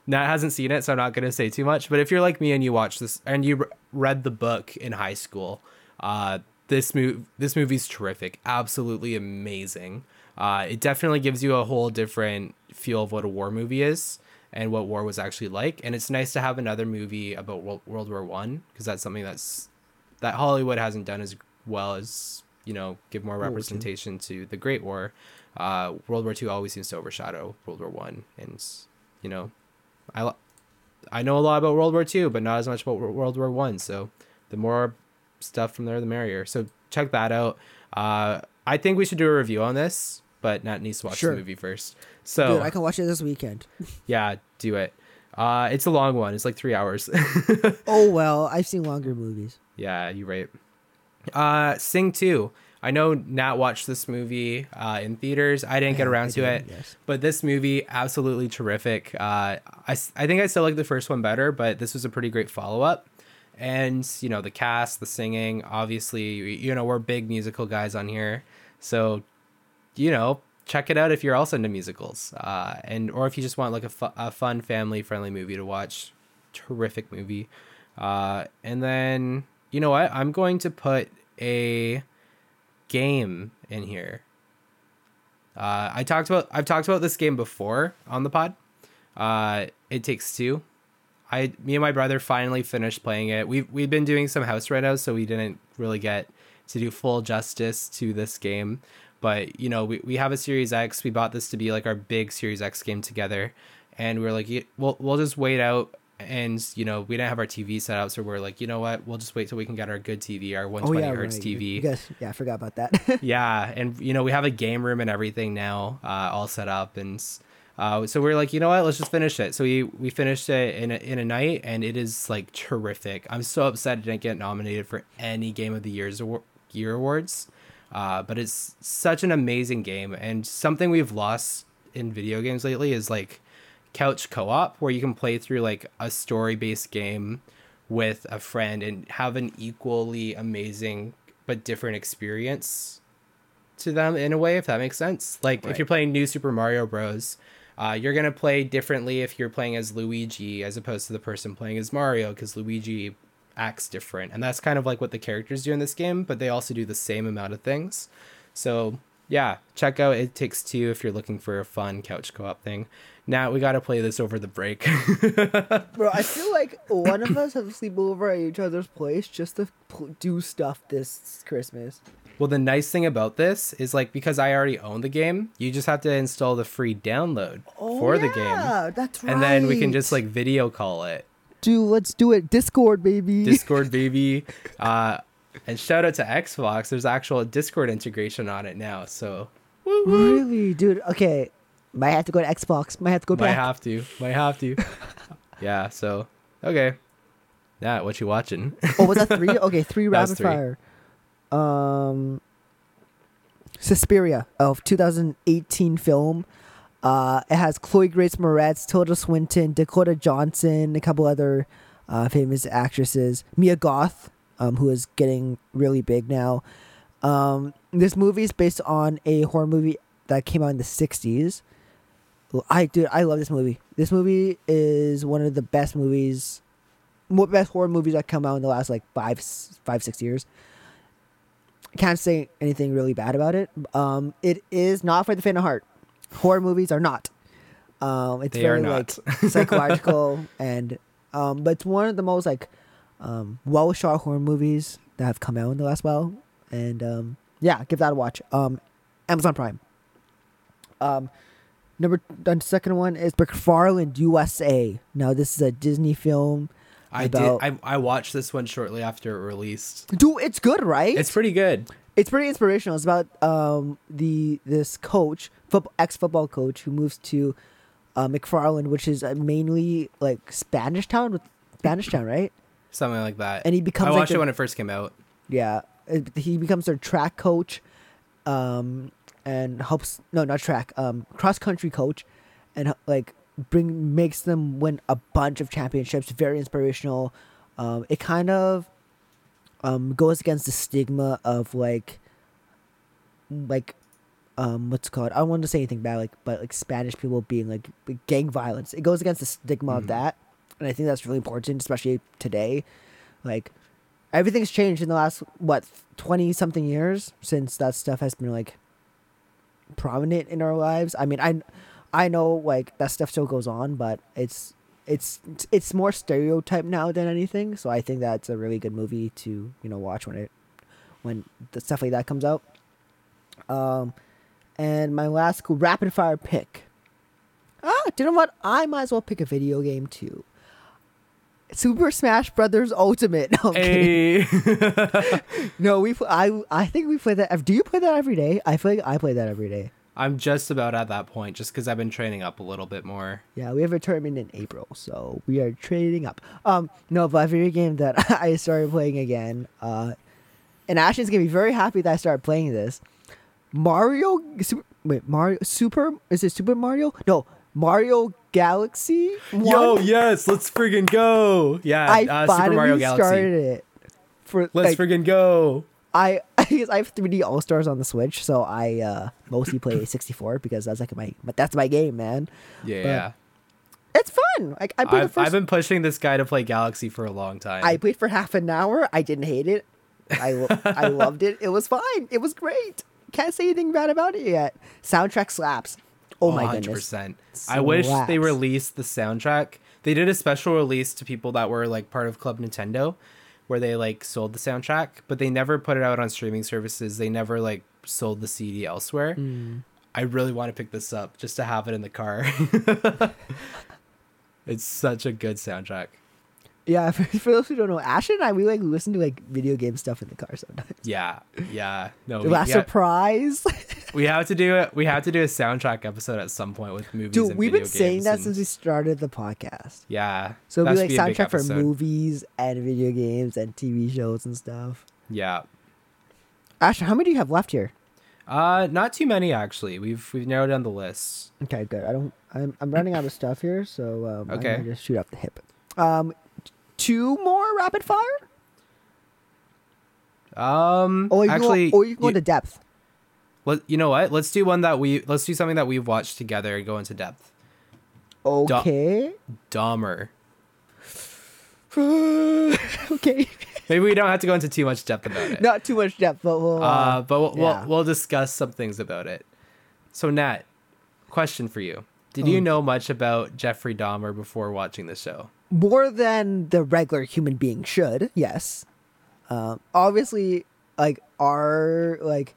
Nat hasn't seen it, so I'm not gonna say too much. But if you're like me and you watch this and you re- read the book in high school, uh, this move this movie's terrific, absolutely amazing. Uh, it definitely gives you a whole different feel of what a war movie is and what war was actually like. And it's nice to have another movie about World, War One because that's something that's that Hollywood hasn't done as well as you know give more representation to the Great War. Uh, World War Two always seems to overshadow World War One, and you know, I I know a lot about World War Two, but not as much about World War One. So the more stuff from there, the merrier. So check that out. Uh, I think we should do a review on this, but Nat needs to watch Sure. the movie first. So Dude, I can watch it this weekend. yeah, do it. Uh, it's a long one. It's like three hours. Oh well, I've seen longer movies. Yeah, you're right. Uh, Sing 2. I know Nat watched this movie uh, in theaters. I didn't get around I to it, yes. but this movie absolutely terrific. Uh, I I think I still like the first one better, but this was a pretty great follow up. And you know the cast, the singing. Obviously, you know we're big musical guys on here, so you know check it out if you're also into musicals, uh, and or if you just want like a, fu- a fun family friendly movie to watch. Terrific movie. Uh, and then you know what? I'm going to put a game in here. Uh, I talked about I've talked about this game before on the pod. Uh, it takes two. I me and my brother finally finished playing it. We've we've been doing some house renos, so we didn't really get to do full justice to this game. But you know, we, we have a Series X. We bought this to be like our big Series X game together, and we are like, we'll we'll just wait out. And you know, we didn't have our TV set up, so we're like, you know what? We'll just wait till we can get our good TV, our Oh 120 yeah, hertz right. TV. Guys, yeah, I forgot about that. Yeah, and you know we have a game room and everything now, uh, all set up, and uh, so we're like, you know what, let's just finish it. So we we finished it in a, in a night, and it is like terrific. I'm so upset it didn't get nominated for any Game of the Year's award, Year awards, uh, but it's such an amazing game, and something we've lost in video games lately is like couch co-op where you can play through like a story-based game with a friend and have an equally amazing but different experience to them in a way if that makes sense. Like if you're playing new super mario bros. uh, you're gonna play differently if you're playing as luigi as opposed to the person playing as mario because luigi acts different and that's kind of like what the characters do in this game but they also do the same amount of things so yeah check out it takes two if you're looking for a fun couch co-op thing now we gotta play this over the break Bro, I feel like one of us have to sleep over at each other's place just to pl- do stuff this Christmas. Well, the nice thing about this is like because I already own the game, you just have to install the free download oh, for the game. Oh, That's right. And then we can just like video call it. Dude, let's do it. Discord, baby. Discord baby. Uh and shout out to Xbox. There's actual Discord integration on it now. So really, dude. Okay, might have to go to Xbox. Might have to go back. might back. have to. Might have to. yeah, so okay. Nat, what you watching? oh, was that three? Okay, three That rapid three. fire. Um, Suspiria of 2018 film. Uh, it has Chloe Grace Moretz, Tilda Swinton, Dakota Johnson, a couple other uh, famous actresses. Mia Goth, um, who is getting really big now. Um, this movie is based on a horror movie that came out in the 60s. I dude, I love this movie. This movie is one of the best movies mo- best horror movies that come out in the last like five, five, six years. Can't say anything really bad about it. Um, it is not for the faint of heart. Horror movies are not. Um, it's They very like psychological and um, but it's one of the most like um well shot horror movies that have come out in the last while. And um, yeah, give that a watch. Um, Amazon Prime. Um, number the second one is McFarland USA. Now this is a Disney film. I about- did. I, I watched this one shortly after it released. Dude, it's good, right? It's pretty good. It's pretty inspirational. It's about um the this coach, football, ex football coach who moves to uh, McFarland, which is uh, mainly like Spanish town with Spanish town, right? Something like that. And he becomes I like watched the- it when it first came out. Yeah, it, he becomes their track coach, um, and helps no not track um cross country coach, and like bring makes them win a bunch of championships. Very inspirational. Um, it kind of um goes against the stigma of like like um what's it called I don't want to say anything bad like but like Spanish people being like gang violence. It goes against the stigma of Mhm. that, and I think that's really important, especially today. Like everything's changed in the last what 20 something years since that stuff has been like prominent in our lives i mean i i know like that stuff still goes on but it's it's it's more stereotype now than anything so i think that's a really good movie to you know watch when it when the stuff like that comes out um and my last rapid fire pick ah you know what i might as well pick a video game too Super Smash Brothers Ultimate. No. Hey. No, we. I. I think we play that. Do you play that every day? I feel like I play that every day. I'm just about at that point, just because I've been training up a little bit more. Yeah, we have a tournament in April, so we are training up. Um, no, but a video game that I started playing again. Uh, and Ashton's gonna be very happy that I started playing this. Mario. Super, wait, Mario. Super. Is it Super Mario? No, Mario Galaxy. Yo, yes, let's friggin' go. Yeah, I uh, finally Super Mario Galaxy. started it. For Let's like, friggin' go. I I guess I have 3D All Stars on the Switch, so I uh, mostly play 64 because that's like my but that's my game, man. Yeah, But yeah. It's fun. Like I played I've, first. I've been pushing this guy to play Galaxy for a long time. I played for half an hour. I didn't hate it. I lo- I loved it. It was fine. It was great. Can't say anything bad about it yet. Soundtrack slaps. Oh my goodness. 100%. I wish they released the soundtrack. They did a special release to people that were like part of Club Nintendo where they like sold the soundtrack, but they never put it out on streaming services. They never like sold the CD elsewhere. Mm. I really want to pick this up just to have it in the car. it's such a good soundtrack. Yeah, for, for those who don't know, Ash and I we like listen to like video game stuff in the car sometimes. Yeah, yeah. No, The we, last we, surprise. we have to do it. We have to do a soundtrack episode at some point with movies. Dude, we've been saying that and- since we started the podcast. Yeah. So be like soundtrack for movies and video games and TV shows and stuff. Yeah. Ashton, how many do you have left here? Uh, not too many actually. We've we've narrowed down the list. Okay, good. I don't. I'm I'm running out of stuff here, so um, I'm Okay. gonna just shoot off the hip. Um, two more rapid fire. Um, Or you actually, can go, or you can go you, into depth. let, you know what? Let's do one that we let's do something that we've watched together and go into depth. Okay. Dahmer. okay. Maybe we don't have to go into too much depth about it. Not too much depth, but we'll. Uh, uh, but we'll, yeah. we'll we'll discuss some things about it. So Nat, question for you: Did you know much about Jeffrey Dahmer before watching the show? More than the regular human being should. Yes. Um, obviously, like our like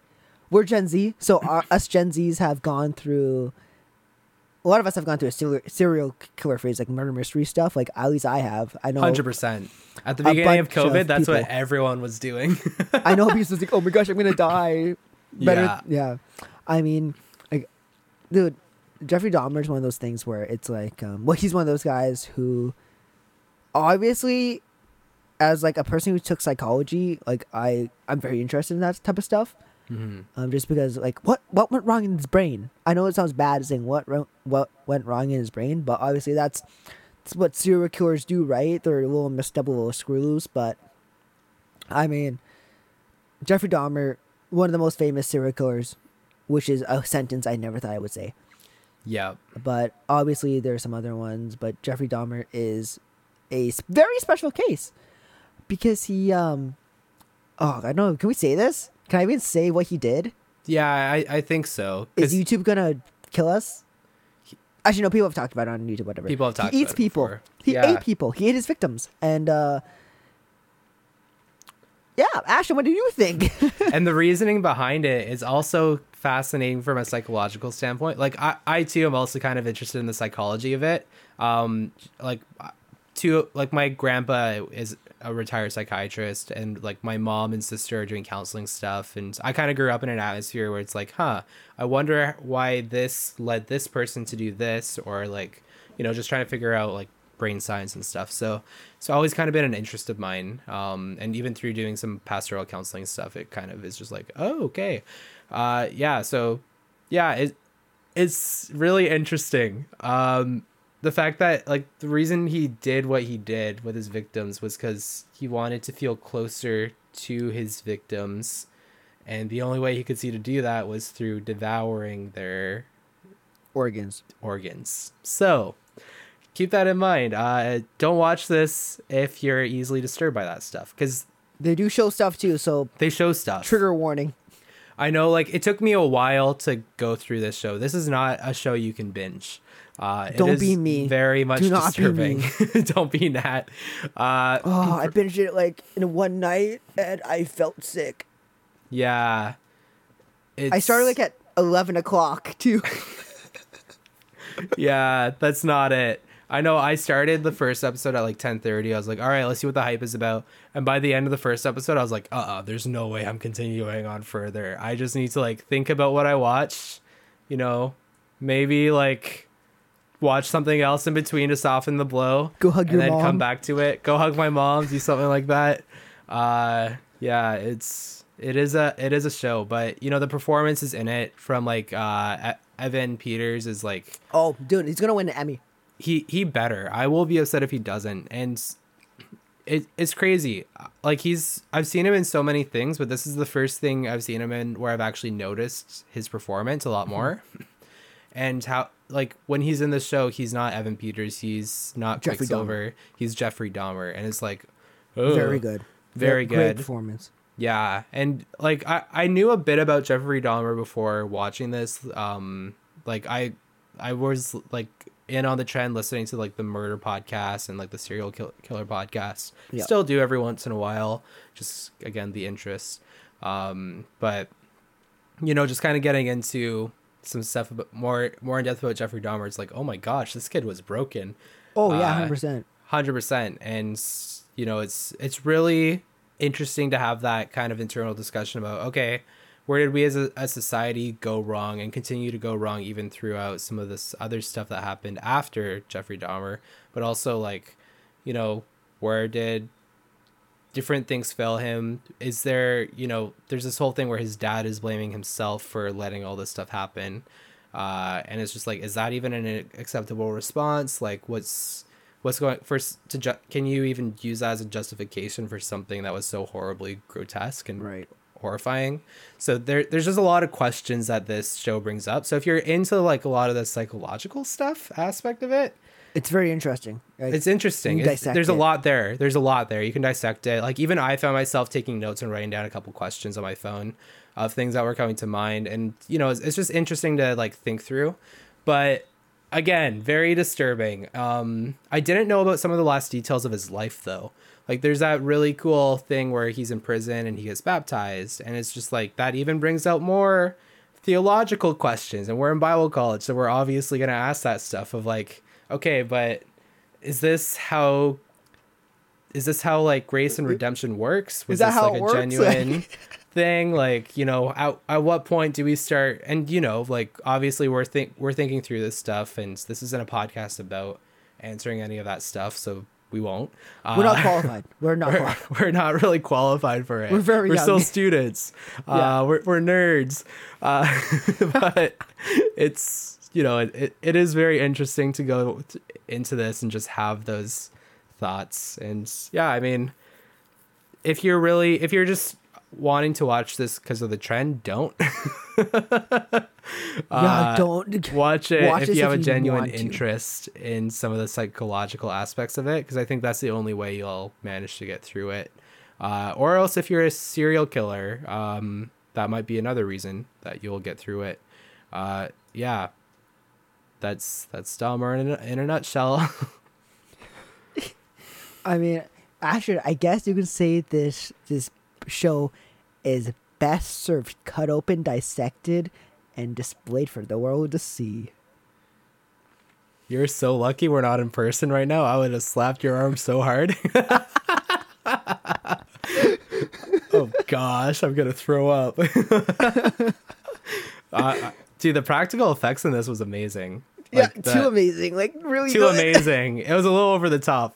we're Gen Z, so our, us Gen Zs have gone through. A lot of us have gone through a serial, serial killer phase, like murder mystery stuff. Like at least I have. I know. Hundred percent. At the beginning of bunch of COVID, that's what everyone was doing. I know people like, oh my gosh, I'm gonna die. Better, Yeah. yeah. I mean, like, dude, Jeffrey Dahmer is one of those things where it's like, um, well, he's one of those guys who, obviously, as like a person who took psychology, like I, I'm very interested in that type of stuff. Mhm. Um, just because like what what went wrong in his brain? I know it sounds bad saying what what went wrong in his brain, but obviously that's that's what serial killers do, right? They're a little messed up, a little screw loose. But I mean, Jeffrey Dahmer, one of the most famous serial killers, which is a sentence I never thought I would say. Yeah. But obviously, there are some other ones. But Jeffrey Dahmer is a very special case because he um oh I don't know can we say this? Can I even say what he did? Yeah, I, I think so. Is YouTube gonna kill us? Actually, no. People have talked about it on YouTube. Whatever. People have talked He eats people. before. He Yeah. ate people. He ate his victims. And uh yeah, Ashton, what do you think? and the reasoning behind it is also fascinating from a psychological standpoint. Like I, I too am also kind of interested in the psychology of it. Um, like to like my grandpa is a retired psychiatrist, and like my mom and sister are doing counseling stuff, and I kind of grew up in an atmosphere where it's like, huh, I wonder why this led this person to do this, or like, you know, just trying to figure out like brain science and stuff. So it's always kind of been an interest of mine. Um, and even through doing some pastoral counseling stuff, it kind of is just like, oh, okay. Uh, yeah. So yeah, it, it's really interesting. Um, the fact that like the reason he did what he did with his victims was because he wanted to feel closer to his victims. And the only way he could see to do that was through devouring their Organs. organs. So keep that in mind. Uh, don't watch this if you're easily disturbed by that stuff because They do show stuff too, so they show stuff. trigger warning. I know, like it took me a while to go through this show. This is not a show you can binge. Uh, Don't is be me. Very much Do not be disturbing. Don't be Nat. Uh, Oh, I binged it like in one night and I felt sick. yeah. It's, I started like at eleven o'clock too. yeah, that's not it. I know I started the first episode at like 10:30. I was like, "All right, let's see what the hype is about." And by the end of the first episode, I was like, "Uh-uh, there's no way I'm continuing on further. I just need to like think about what I watched, you know, maybe like watch something else in between to soften the blow. Go hug your mom. and then mom. come back to it. Go hug my mom, do something like that. Uh yeah, it's it is a it is a show, but you know the performances in it from like uh Evan Peters is like oh, dude, he's gonna win an Emmy. he he better. I will be upset if he doesn't. And it it's crazy. Like he's I've seen him in so many things, but this is the first thing I've seen him in where I've actually noticed his performance a lot more. and how like when he's in the show, he's not Evan Peters, he's not Jeffrey Quicksilver, he's Jeffrey Dahmer, and it's like Very good. very good. performance. Yeah, and like I I knew a bit about Jeffrey Dahmer before watching this. Um, like I I was like in on the trend listening to like the murder podcast and like the serial kill- killer podcast. Yeah. Still do every once in a while, just again the interest. Um, but you know, just kind of getting into some stuff about more more in depth about Jeffrey Dahmer. It's like, oh my gosh, this kid was broken Oh yeah, Uh, hundred percent. hundred percent and you know it's it's really interesting to have that kind of internal discussion about okay where did we as a, as society go wrong and continue to go wrong even throughout some of this other stuff that happened after jeffrey dahmer but also like you know where did different things fail him. Is there you know there's this whole thing where his dad is blaming himself for letting all this stuff happen. Uh and it's just like is that even an acceptable response? Like what's what's going first to ju- can you even use that as a justification for something that was so horribly grotesque and Right. horrifying? So there there's just a lot of questions that this show brings up. So if you're into like a lot of the psychological stuff aspect of it It's very interesting. Like, it's interesting. It's- there's a lot there. There's a lot there. You can dissect it. Like even I found myself taking notes and writing down a couple questions on my phone of things that were coming to mind, and you know, it's, it's just interesting to like think through. But again, very disturbing. Um, I didn't know about some of the last details of his life though. Like there's that really cool thing where he's in prison and he gets baptized, and it's just like that even brings out more theological questions. And we're in Bible college, so we're obviously gonna ask that stuff of like, okay, but is this how is this how like grace and redemption works was that this how like it a works? genuine thing like you know at, at what point do we start and you know like obviously we're think we're thinking through this stuff and this isn't a podcast about answering any of that stuff so we won't We're not Uh, qualified. We're not. we're, qualified. we're not really qualified for it. We're very We're still young. students. Yeah. Uh, we're we're nerds. Uh, but it's you know it, it, it is very interesting to go t- into this and just have those thoughts. And yeah I mean if you're really if you're just wanting to watch this because of the trend, don't. yeah, Uh, don't. watch it Watch if you have if a genuine interest in some of the psychological aspects of it because i think that's the only way you'll manage to get through it. Uh, or else if you're a serial killer um, that might be another reason that you'll get through it. Uh, yeah that's that's Dahmer in a, in a nutshell. I mean, actually, I guess you can say this this show is best served cut open, dissected, and displayed for the world to see. you're so lucky we're not in person right now. I would have slapped your arm so hard. Oh gosh i'm gonna throw up. Uh, dude the practical effects in this was amazing Like, yeah, the- too amazing. Like really too amazing it was a little over the top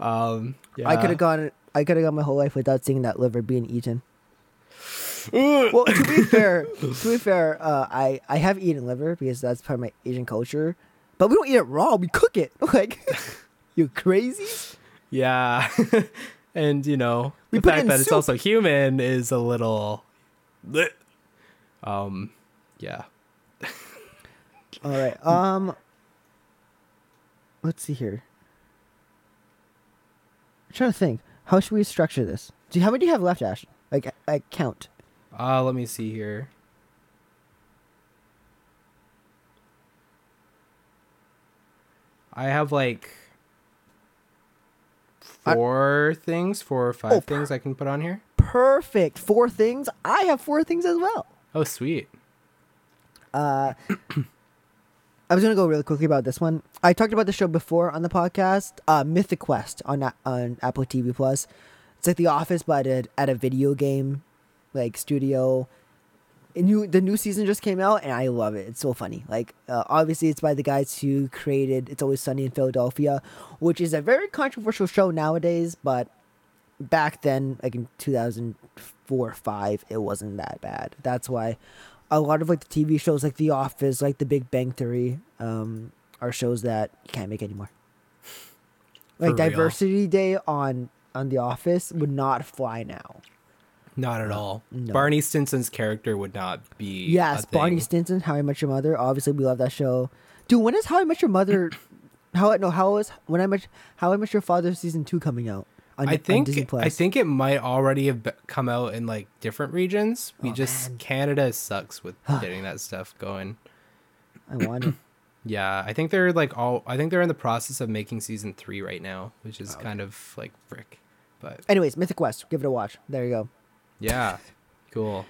um yeah. I could have gone. I could have gone my whole life without seeing that liver being eaten. well, to be fair, to be fair, uh, I I have eaten liver because that's part of my Asian culture, but we don't eat it raw. We cook it. Like, you crazy? yeah and you know We the it fact in that it's also human is a little um yeah All right. Um. Let's see here. I'm trying to think. How should we structure this? Do you, how many do you have left, Ash? Like, I count. uh let me see here I have like I- four things, four or five Oh, things I can put on here. Perfect. Four things. I have four things as well. Oh, sweet. Uh, I was gonna go really quickly about this one. I talked about the show before on the podcast. Uh, Mythic Quest on on Apple TV Plus. It's like The Office, but at, at a video game like studio. New the new season just came out, and I love it. It's so funny. Like uh, obviously, it's by the guys who created "It's Always Sunny in Philadelphia," which is a very controversial show nowadays. But back then, like in 2004, 5, it wasn't that bad. That's why a lot of like the TV shows, like The Office, like The Big Bang Theory, um, are shows that you can't make anymore. Like. Diversity Day on on The Office would not fly now. Not at all. no. Barney Stinson's character would not be. Yes. Barney Stinson, How I Met Your Mother. Obviously, we love that show. Dude, when is How I Met Your Mother? how no? How is when I met How I Met Your Father season two coming out? On, I think. I think it might already have come out in like different regions. We Oh, just man. Canada sucks with getting that stuff going. I want it. Yeah, I think they're like all. I think they're in the process of making season three right now, which Oh, is kind of like frick. But Anyways, Mythic Quest. Give it a watch. There you go. yeah, cool.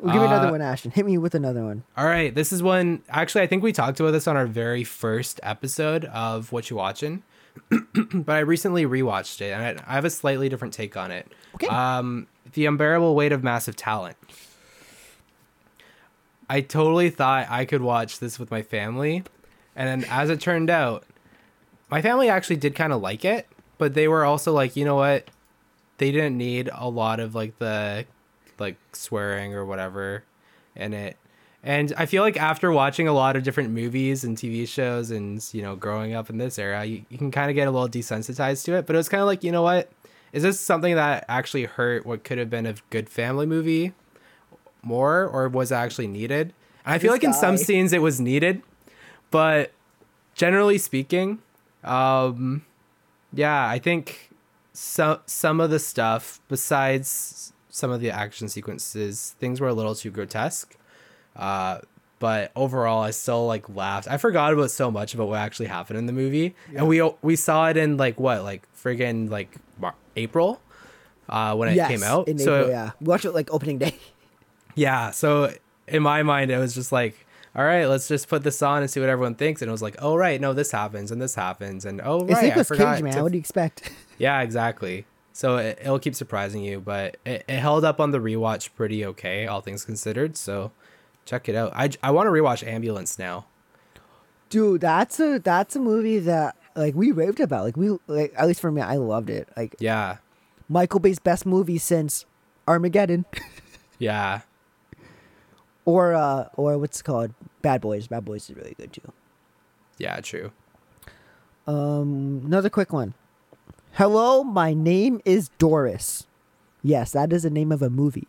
We'll give me another Uh, one, Ashton. Hit me with another one. All right, this is one. Actually, I think we talked about this on our very first episode of What You Watching, but I recently rewatched it, and I, I have a slightly different take on it. Okay. Um, the unbearable weight of massive talent. I totally thought I could watch this with my family, and then as it turned out, my family actually did kind of like it, but they were also like, you know what? They didn't need a lot of like the like swearing or whatever in it. And I feel like after watching a lot of different movies and TV shows and, you know, growing up in this era, you, you can kind of get a little desensitized to it. But it was kind of like, you know what? Is this something that actually hurt what could have been a good family movie more or was actually needed? And I feel like in some scenes it was needed, but generally speaking, um, yeah, I think some some of the stuff besides some of the action sequences, things were a little too grotesque. Uh, but overall, I still like laughed. I forgot about so much about what actually happened in the movie, and we we saw it in like what like friggin' like Mar- April, uh, when it yes, came out. in so April, yeah. We watched it like opening day. yeah, so in my mind, it was just like, all right, let's just put this on and see what everyone thinks. And it was like, oh right, no, this happens and this happens, and oh It's right, I Nicolas forgot. Cage, man. to- What do you expect? yeah, exactly. So it, it'll keep surprising you, but it, it held up on the rewatch pretty okay, all things considered. So check it out. I, I want to rewatch Ambulance now. Dude, that's a that's a movie that like we raved about. Like we like at least for me, I loved it. Like Yeah, Michael Bay's best movie since Armageddon, yeah. or uh, or what's it called Bad Boys. Bad Boys is really good too. Yeah, true. Um, another quick one. Hello, my name is Doris. Yes, that is the name of a movie.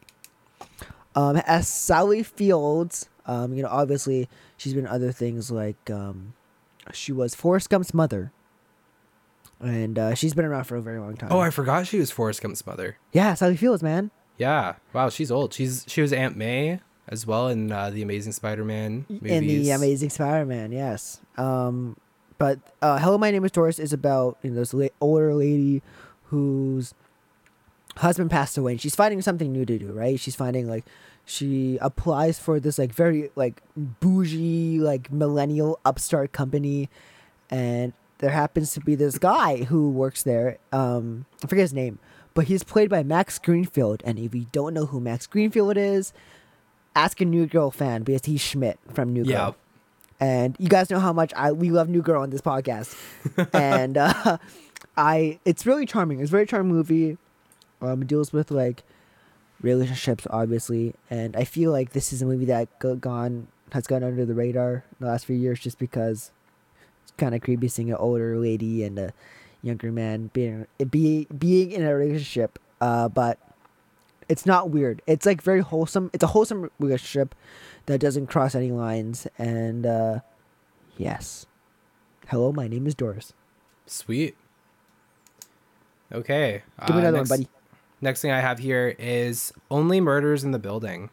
Um, as Sally Fields, um, you know, obviously she's been other things like um, she was Forrest Gump's mother, and uh, she's been around for a very long time. Oh, I forgot she was Forrest Gump's mother. yeah, Sally Fields, man. Yeah. Wow, she's old. She's she was Aunt May as well in uh, the Amazing Spider-Man movies. in the Amazing Spider-Man. Yes. Um, but uh, Hello, my name is Doris is about you know this la- older lady whose husband passed away, and she's finding something new to do. Right? She's finding like she applies for this like very like bougie like millennial upstart company, and there happens to be this guy who works there. Um, I forget his name, but he's played by Max Greenfield. And if you don't know who Max Greenfield is, ask a New Girl fan because he's Schmidt from New Girl. Yeah. And you guys know how much I we love New Girl on this podcast, and uh, I it's really charming. It's a very charming movie. Um, deals with like relationships, obviously, and I feel like this is a movie that go- gone has gone under the radar the last few years just because it's kind of creepy seeing an older lady and a younger man being be, being in a relationship. Uh, but it's not weird. It's like very wholesome. It's a wholesome relationship that doesn't cross any lines. And uh, yes, hello, my name is Doris. Sweet. Okay. Give me uh, another next, one, buddy. Next thing I have here is only murders in the building.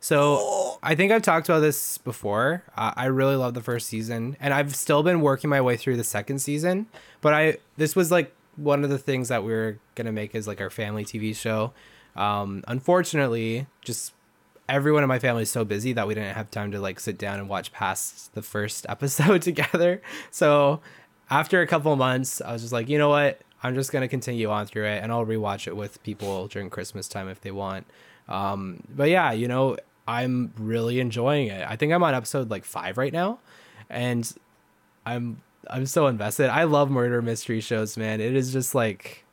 So I think I've talked about this before. Uh, I really love the first season, and I've still been working my way through the second season. But I this was like one of the things that we are gonna make as like our family TV show. Um, unfortunately, just everyone in my family is so busy that we didn't have time to like sit down and watch past the first episode together. So after a couple months, I was just like, you know what? I'm just gonna continue on through it, and I'll rewatch it with people during Christmas time if they want. Um, but yeah, you know, I'm really enjoying it. I think I'm on episode like five right now, and I'm I'm so invested. I love murder mystery shows, man. It is just like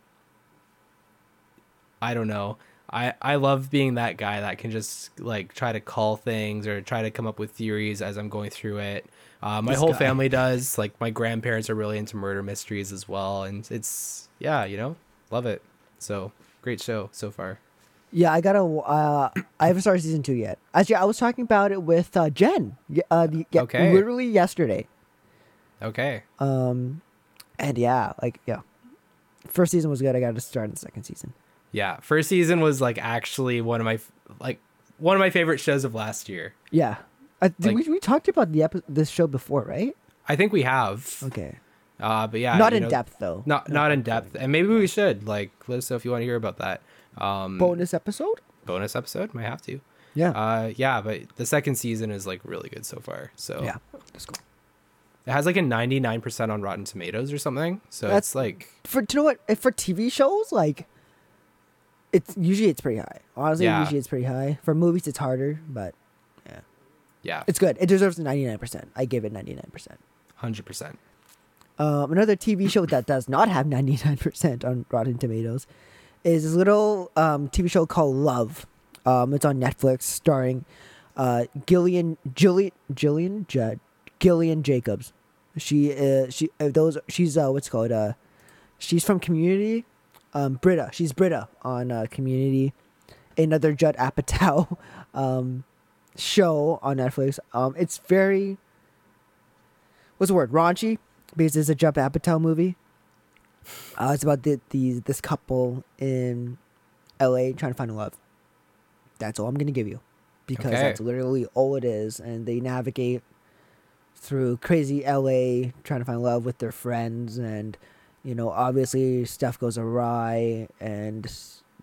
I don't know. I I love being that guy that can just like try to call things or try to come up with theories as I'm going through it. Uh, my This whole guy. family does. Like my grandparents are really into murder mysteries as well, and it's yeah, you know, love it. So great show so far. Yeah, I gotta. Uh, I haven't started season two yet. Actually, I was talking about it with uh, Jen. Uh, yeah, Okay. literally yesterday. Okay. Um, and yeah, like yeah, first season was good. I got to start in the second season. Yeah, first season was like actually one of my like one of my favorite shows of last year. Yeah, I, did Like- we we talked about the epi- this show before, right? I think we have. Okay, Uh, but yeah, not in know, depth though. Not not in depth, and maybe we should like let us know if you want to hear about that. Um, bonus episode. bonus episode might have to. Yeah, Uh, yeah, but the second season is like really good so far. So yeah, that's cool. it has like a ninety nine percent on Rotten Tomatoes or something. So That's- it's like For do you know what? For TV shows, like, it's usually it's pretty high. Honestly, Yeah. usually it's pretty high. For movies, it's harder, but yeah, it's good. It deserves ninety nine percent. I give it ninety nine percent. hundred percent. Um, another TV show that does not have 99% on Rotten Tomatoes is this little um, TV show called Love. Um, it's on Netflix, starring uh, Gillian Jillian Jillian J- Gillian Jacobs. She uh, she uh, those she's uh, what's called uh, she's from Community. Um, Britta, she's Britta on uh, Community. Another Judd Apatow um, show on Netflix. Um, it's very what's the word raunchy because it's a Judd Apatow movie. Uh, it's about the, the this couple in L.A. trying to find love. That's all I'm gonna give you, because Okay. that's literally all it is, and they navigate through crazy L.A. trying to find love with their friends, and you know, obviously stuff goes awry, and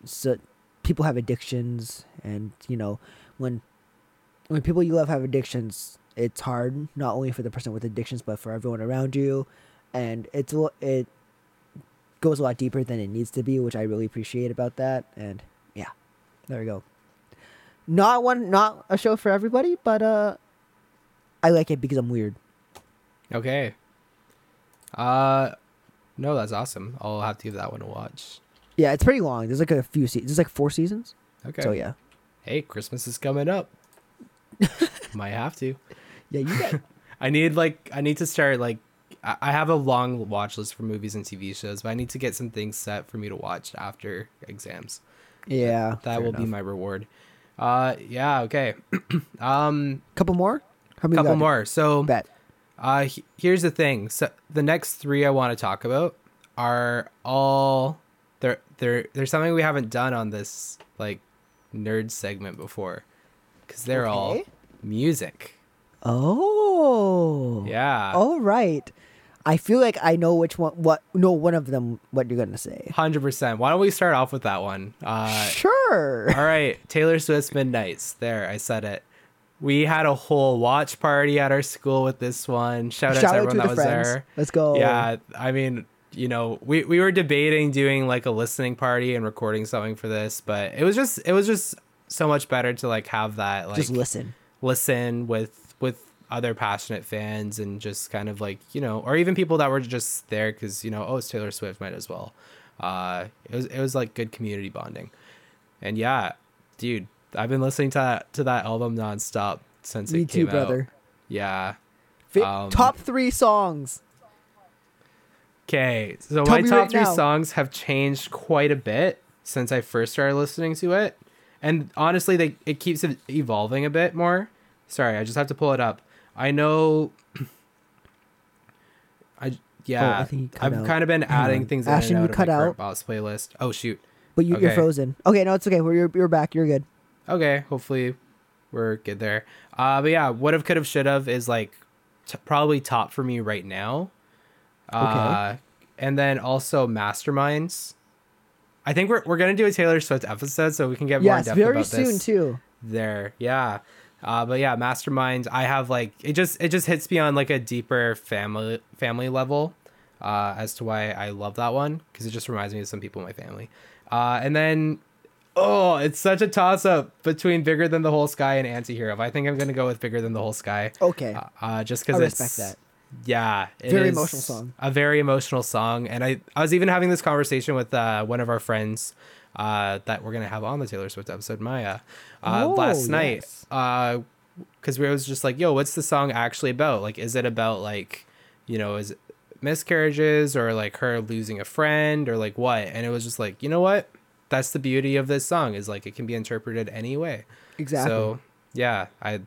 so people have addictions, and you know, when when people you love have addictions, it's hard not only for the person with addictions but for everyone around you, and it's a it goes a lot deeper than it needs to be, which I really appreciate about that. And yeah, there we go. Not one, not a show for everybody, but uh, I like it because I'm weird. Okay. Uh, no, that's awesome. I'll have to give that one a watch. Yeah, it's pretty long. There's like a few seasons. There's like four seasons. Okay. So yeah, Hey, Christmas is coming up. Might have to. yeah, you got. I need like I need to start like I I have a long watch list for movies and TV shows, but I need to get some things set for me to watch after exams. Yeah. that will be my reward. Uh, yeah, okay. um, couple more. How many? couple more. So, Bet. uh, he- here's the thing. So the next three I want to talk about are all there. There, there's something we haven't done on this like nerd segment before, because they're all music. Oh. Yeah. All right. I feel like I know which one. What? No, one of them. What you're gonna say? Hundred percent. Why don't we start off with that one? Uh, sure. all right, Taylor Swift's Midnights. There, I said it. We had a whole watch party at our school with this one. Shout out to everyone to that the was friends. there. Let's go. Yeah, I mean, you know, we we were debating doing like a listening party and recording something for this, but it was just it was just so much better to like have that like Just listen. listen with with other passionate fans and just kind of like you know or even people that were just there because you know oh it's taylor swift might as well uh it was it was like good community bonding and yeah dude i've been listening to that to that album nonstop since Me it too, came brother. out yeah Fi- Um, top three songs. okay so Tell my top right three now. songs have changed quite a bit since i first started listening to it and honestly they it keeps evolving a bit more sorry i just have to pull it up i know i yeah Oh, I think I've out. kind of been adding things Ashton, in you and out cut out. boss playlist oh shoot But you, you're okay. frozen. Okay, no, it's okay. We're you're, you're back. You're good. okay hopefully we're good there uh but yeah what have could have should have is like t- probably top for me right now uh and then also masterminds i think we're, we're gonna do a taylor swift episode so we can get more in Yes, depth very about soon this too. there yeah uh but yeah Mastermind. i have like it just it just hits me on like a deeper family family level uh as to why i love that one because it just reminds me of some people in my family uh and then oh it's such a toss up between bigger than the whole sky and anti-hero i think i'm gonna go with bigger than the whole sky Okay. uh, uh just because it's respect that. Yeah it Very is emotional song. a very emotional song and i i was even having this conversation with uh one of our friends uh that we're gonna have on the taylor swift episode maya uh Oh, last night yes. uh because we was just like yo what's the song actually about like is it about like you know is it miscarriages or like her losing a friend or like what and it was just like you know what that's the beauty of this song is like it can be interpreted any way Exactly. so yeah i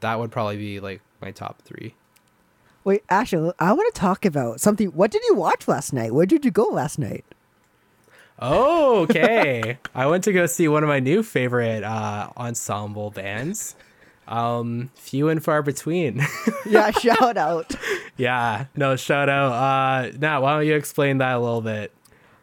that would probably be like my top three Wait, Ashton, I want to talk about something. What did you watch last night? Where did you go last night? Oh, okay. I went to go see one of my new favorite uh, ensemble bands. Um, few and far between. Yeah, shout out. yeah, no shout out. Uh, Nat, why don't you explain that a little bit?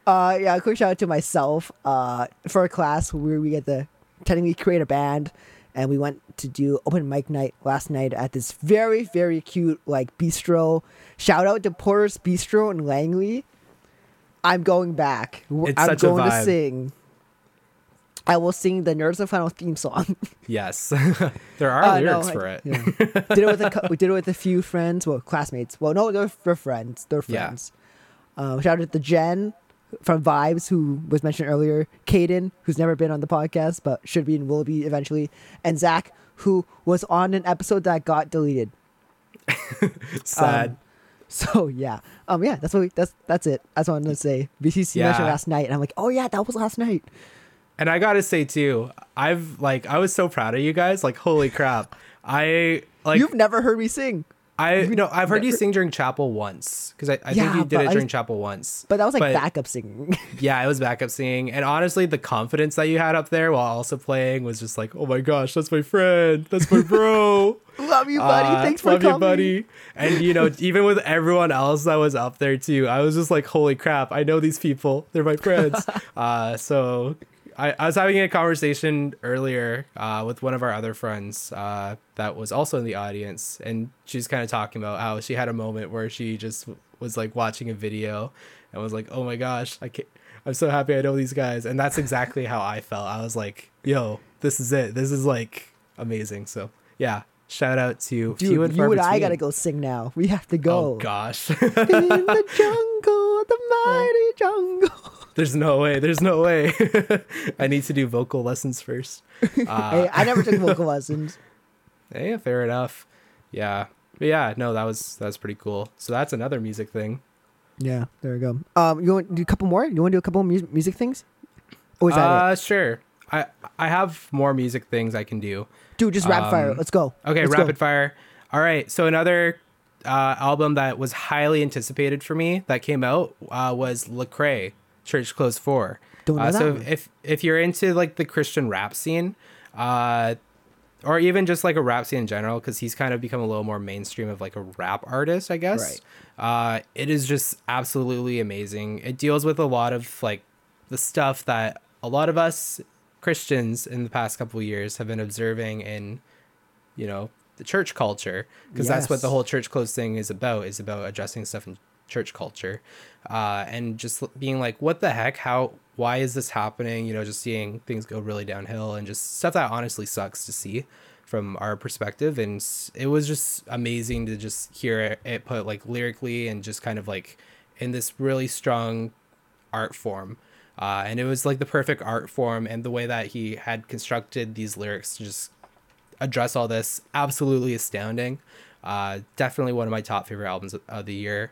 Uh, yeah, a quick shout out to myself. Uh, for a class where we get to technically create a band, and we went to do open mic night last night at this very very cute like bistro. Shout out to Porter's Bistro in Langley. I'm going back. It's I'm going to sing. I will sing the Nerds in Flannel theme song. Yes, there are Uh, no, lyrics I- for it. yeah. did it with a we did it with a few friends, well, classmates. Well, no, they're, they're friends. They're Yeah. friends. Um, shout out to Jen from Vibes, who was mentioned earlier. Caden, who's never been on the podcast but should be and will be eventually, and Zach, who was on an episode that got deleted. Sad. Um, so yeah, um, yeah, that's what we, that's that's it. That's what I'm gonna say. BCC mentioned last night, and I'm like, oh yeah, that was last night. And I gotta say too, I've like I was so proud of you guys. Like holy crap, I like You've never heard me sing, I you've no I've heard you sing during chapel once because I, I Yeah, think you did it during chapel once. but that was like But- backup singing. Yeah, it was backup singing, and honestly, the confidence that you had up there while also playing was just like, oh my gosh, that's my friend, that's my bro. Love you, buddy. Uh, Thanks for love coming. you, buddy. And you know, even with everyone else that was up there too, I was just like, holy crap, I know these people. They're my friends. uh, so I, I was having a conversation earlier uh, with one of our other friends uh, that was also in the audience, and she was kind of talking about how she had a moment where she just was like watching a video and was like, oh my gosh, I can't. I'm so happy I know these guys, and that's exactly how I felt. I was like, "Yo, this is it. This is like amazing." So, yeah, shout out to Dude, few and you far and I gotta go sing now. We have to go. Oh gosh, In the jungle, the mighty jungle. there's no way. There's no way. I need to do vocal lessons first. Uh, hey, I never took vocal lessons. hey, fair enough. Yeah, but yeah, no, that was that was pretty cool. So that's another music thing. Yeah, there we go. Um, you want to do a couple more? You want to do a couple of mu- music things? Or is that uh, it? sure. I I have more music things I can do. Dude, just rapid fire. um, Let's go. Okay, Let's go. rapid fire. All right. So another uh, album that was highly anticipated for me that came out uh, was Lecrae, Church Clothes Four. Don't know uh, that so one. if if you're into like the Christian rap scene, uh, or even just like a rap scene in general, because he's kind of become a little more mainstream of like a rap artist, I guess. Right. Uh, it is just absolutely amazing. It deals with a lot of like the stuff that a lot of us Christians in the past couple of years have been observing in, you know, the church culture, because that's what the whole church clothes thing is about. Is about addressing stuff in church culture, uh, and just being like, what the heck? How? Why is this happening? You know, just seeing things go really downhill, and just stuff that honestly sucks to see from our perspective and it was just amazing to just hear it, it put like lyrically and just kind of like in this really strong art form uh, and it was like the perfect art form and the way that he had constructed these lyrics to just address all this absolutely astounding uh, definitely one of my top favorite albums of, the year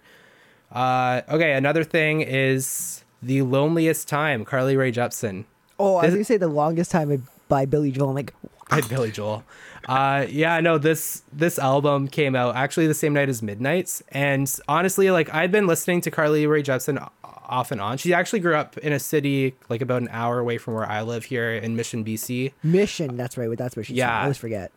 uh, okay another thing is the loneliest time carly rae jepsen Oh, I This- was gonna say the longest time by Billy Joel. I'm like, by Billy Joel. Uh, yeah, no, this this album came out actually the same night as Midnights, and honestly, like i've been listening to Carly Rae Jepsen off and on. She actually grew up in a city like about an hour away from where I live here in Mission, BC. Mission. That's right. That's what she's. Yeah. Yeah. I always forget.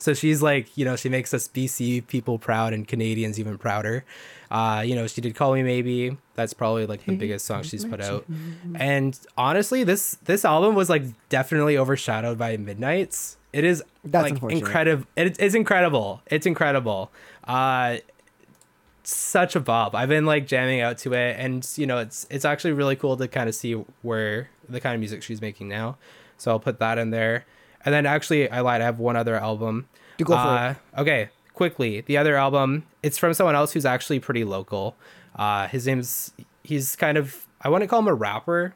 So she's like, you know, she makes us BC people proud and Canadians even prouder. Uh, you know, she did Call Me Maybe. That's probably like the biggest song she's put out. And honestly, this this album was like definitely overshadowed by Midnights. It is That's like incredible. It, it's incredible. It's incredible. Uh such a bob. I've been like jamming out to it and you know, it's it's actually really cool to kind of see where the kind of music she's making now. So I'll put that in there. And then actually I lied, I have one other album. Do go for Uh, Okay, quickly. The other album, it's from someone else who's actually pretty local. Uh, his name's he's kind of I want to call him a rapper.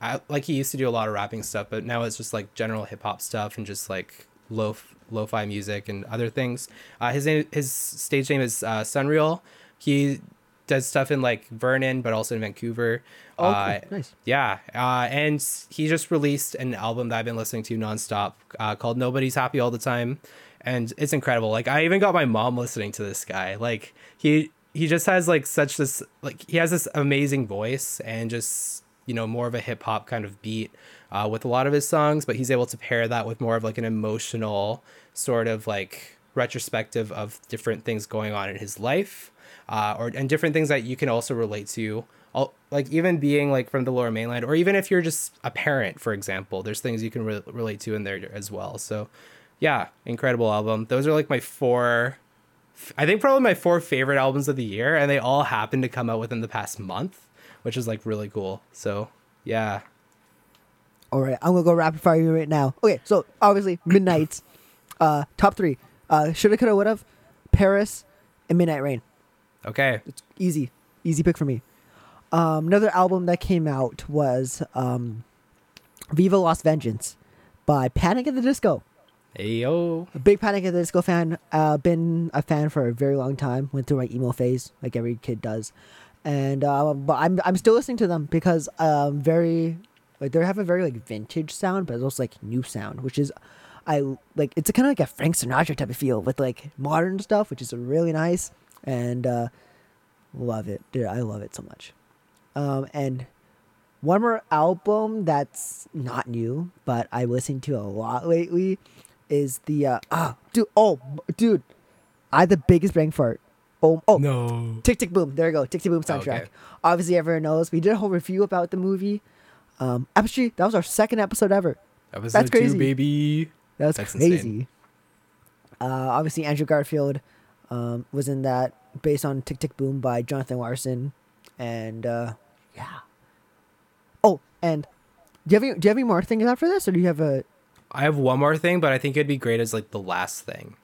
I, like he used to do a lot of rapping stuff, but now it's just like general hip hop stuff and just like lo lo-fi music and other things. Uh, his name, his stage name is uh, SonReal. He does stuff in like Vernon, but also in Vancouver. Oh, cool. Uh, nice. yeah, uh, and he just released an album that I've been listening to nonstop uh, called "Nobody's Happy All the Time," and it's incredible. Like I even got my mom listening to this guy. Like he he just has like such this like he has this amazing voice and just you know more of a hip hop kind of beat uh, with a lot of his songs, but he's able to pair that with more of like an emotional sort of like retrospective of different things going on in his life uh, or and different things that you can also relate to. All, like even being like from the lower mainland, or even if you're just a parent, for example, there's things you can re- relate to in there as well. So, yeah, incredible album. Those are like my four. I think probably my four favorite albums of the year, and they all happen to come out within the past month, which is like really cool. So, yeah, All right, I'm gonna go rapid fire you right now. Okay, so obviously Midnights uh, top three. Uh, shoulda, coulda, woulda, Paris, and Midnight Rain. okay, It's easy, easy pick for me. Um, another album that came out was um, Viva Las Vengeance by Panic at the Disco. hey yo, A big Panic at the Disco fan. Uh, been a fan for a very long time. Went through my emo phase, like every kid does, and uh, but I'm I'm still listening to them because um very like they have a very like vintage sound, but it's also like new sound, which is I like. It's kind of like a Frank Sinatra type of feel with like modern stuff, which is really nice and uh, love it, dude. I love it so much. Um, and one more album that's not new, but I listened to a lot lately is the uh ah dude oh dude I had the biggest brain fart. Oh oh no, Tick Tick Boom. There you go. Tick Tick Boom soundtrack. Okay. Obviously everyone knows. We did a whole review about the movie. Um actually that was our second episode ever. that was That's the two, crazy. baby. That was That's crazy. Uh obviously Andrew Garfield um was in that based on Tick Tick Boom by Jonathan Larson. And uh yeah. Oh, and do you have any do you have any more things after this or do you have a I have one more thing, but I think it'd be great as like the last thing.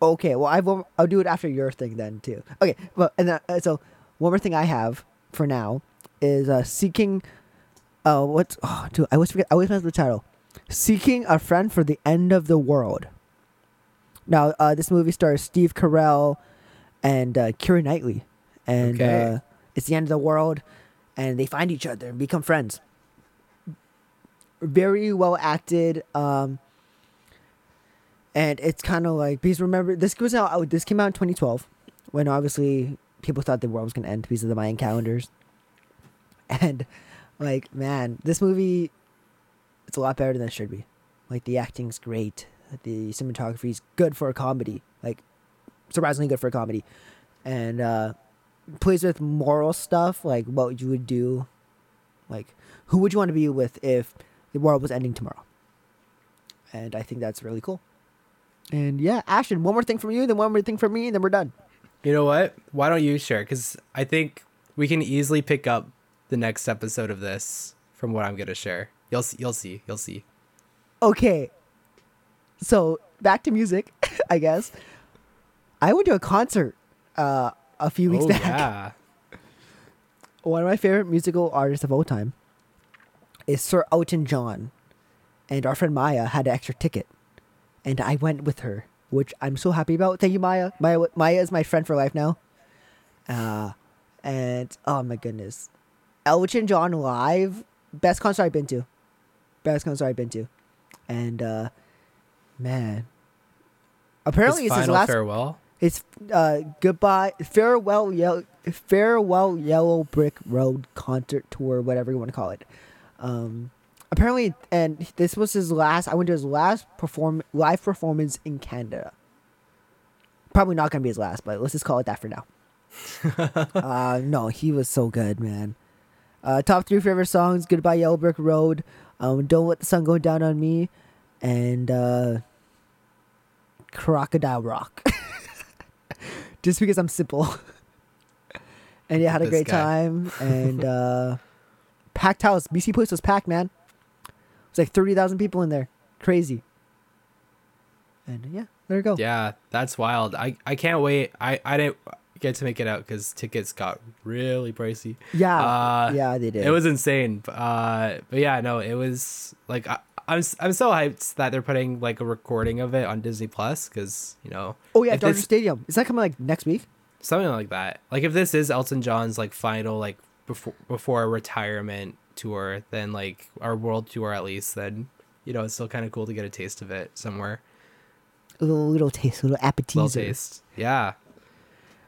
Okay, well, I will. I'll do it after your thing then too. Okay, well, and then, uh, so one more thing I have for now is uh, seeking. Uh, what's oh, dude? I always forget. I always mess the title. Seeking a friend for the end of the world. Now, uh, this movie stars Steve Carell and uh, Keira Knightley, and Okay. uh, it's the end of the world, and they find each other and become friends. very well acted. Um, and it's kind of like because remember this goes out. oh, This came out in 2012, when obviously people thought the world was gonna end because of the Mayan calendars. And like, man, this movie, it's a lot better than it should be. Like the acting's great, the cinematography is good for a comedy, like surprisingly good for a comedy, and uh, plays with moral stuff like what would you would do, like who would you want to be with if the world was ending tomorrow. And I think that's really cool. And yeah, Ashton, one more thing from you, then one more thing from me, and then we're done. You know what? Why don't you share? Because I think we can easily pick up the next episode of this from what I'm gonna share. You'll see. You'll see. You'll see. Okay. So back to music, I guess. I went to a concert uh, a few weeks oh back. yeah. One of my favorite musical artists of all time is Sir Elton John, and our friend Maya had an extra ticket, and I went with her, which I'm so happy about. Thank you, Maya. Maya, Maya is my friend for life now. Uh, and oh my goodness, Elton John live, best concert I've been to, best concert I've been to, and uh, man, apparently His it's his last. farewell. It's uh goodbye farewell yellow farewell yellow brick road concert tour whatever you want to call it. Um apparently and this was his last I went to his last perform live performance in Canada. Probably not going to be his last, but let's just call it that for now. uh no, he was so good, man. Uh top 3 favorite songs Goodbye Yellow Brick Road, um Don't Let the Sun Go Down on Me and uh Crocodile Rock. Just because I'm simple. and yeah, had a This great guy. time and uh packed house. BC Place was packed, man. It was like 30,000 people in there. Crazy. And yeah, there you go. Yeah, that's wild. I I can't wait. I I didn't get to make it out because tickets got really pricey. Yeah. Uh, yeah, they did. It was insane. Uh, but yeah, no, it was like I, I'm I'm so hyped that they're putting like a recording of it on Disney Plus because you know. Oh yeah, Dodger Stadium. Is that coming like next week? something like that. Like if this is Elton John's like final like before before retirement tour, then like our world tour at least, then you know it's still kind of cool to get a taste of it somewhere. A little, little taste, a little appetizer. Little taste, yeah.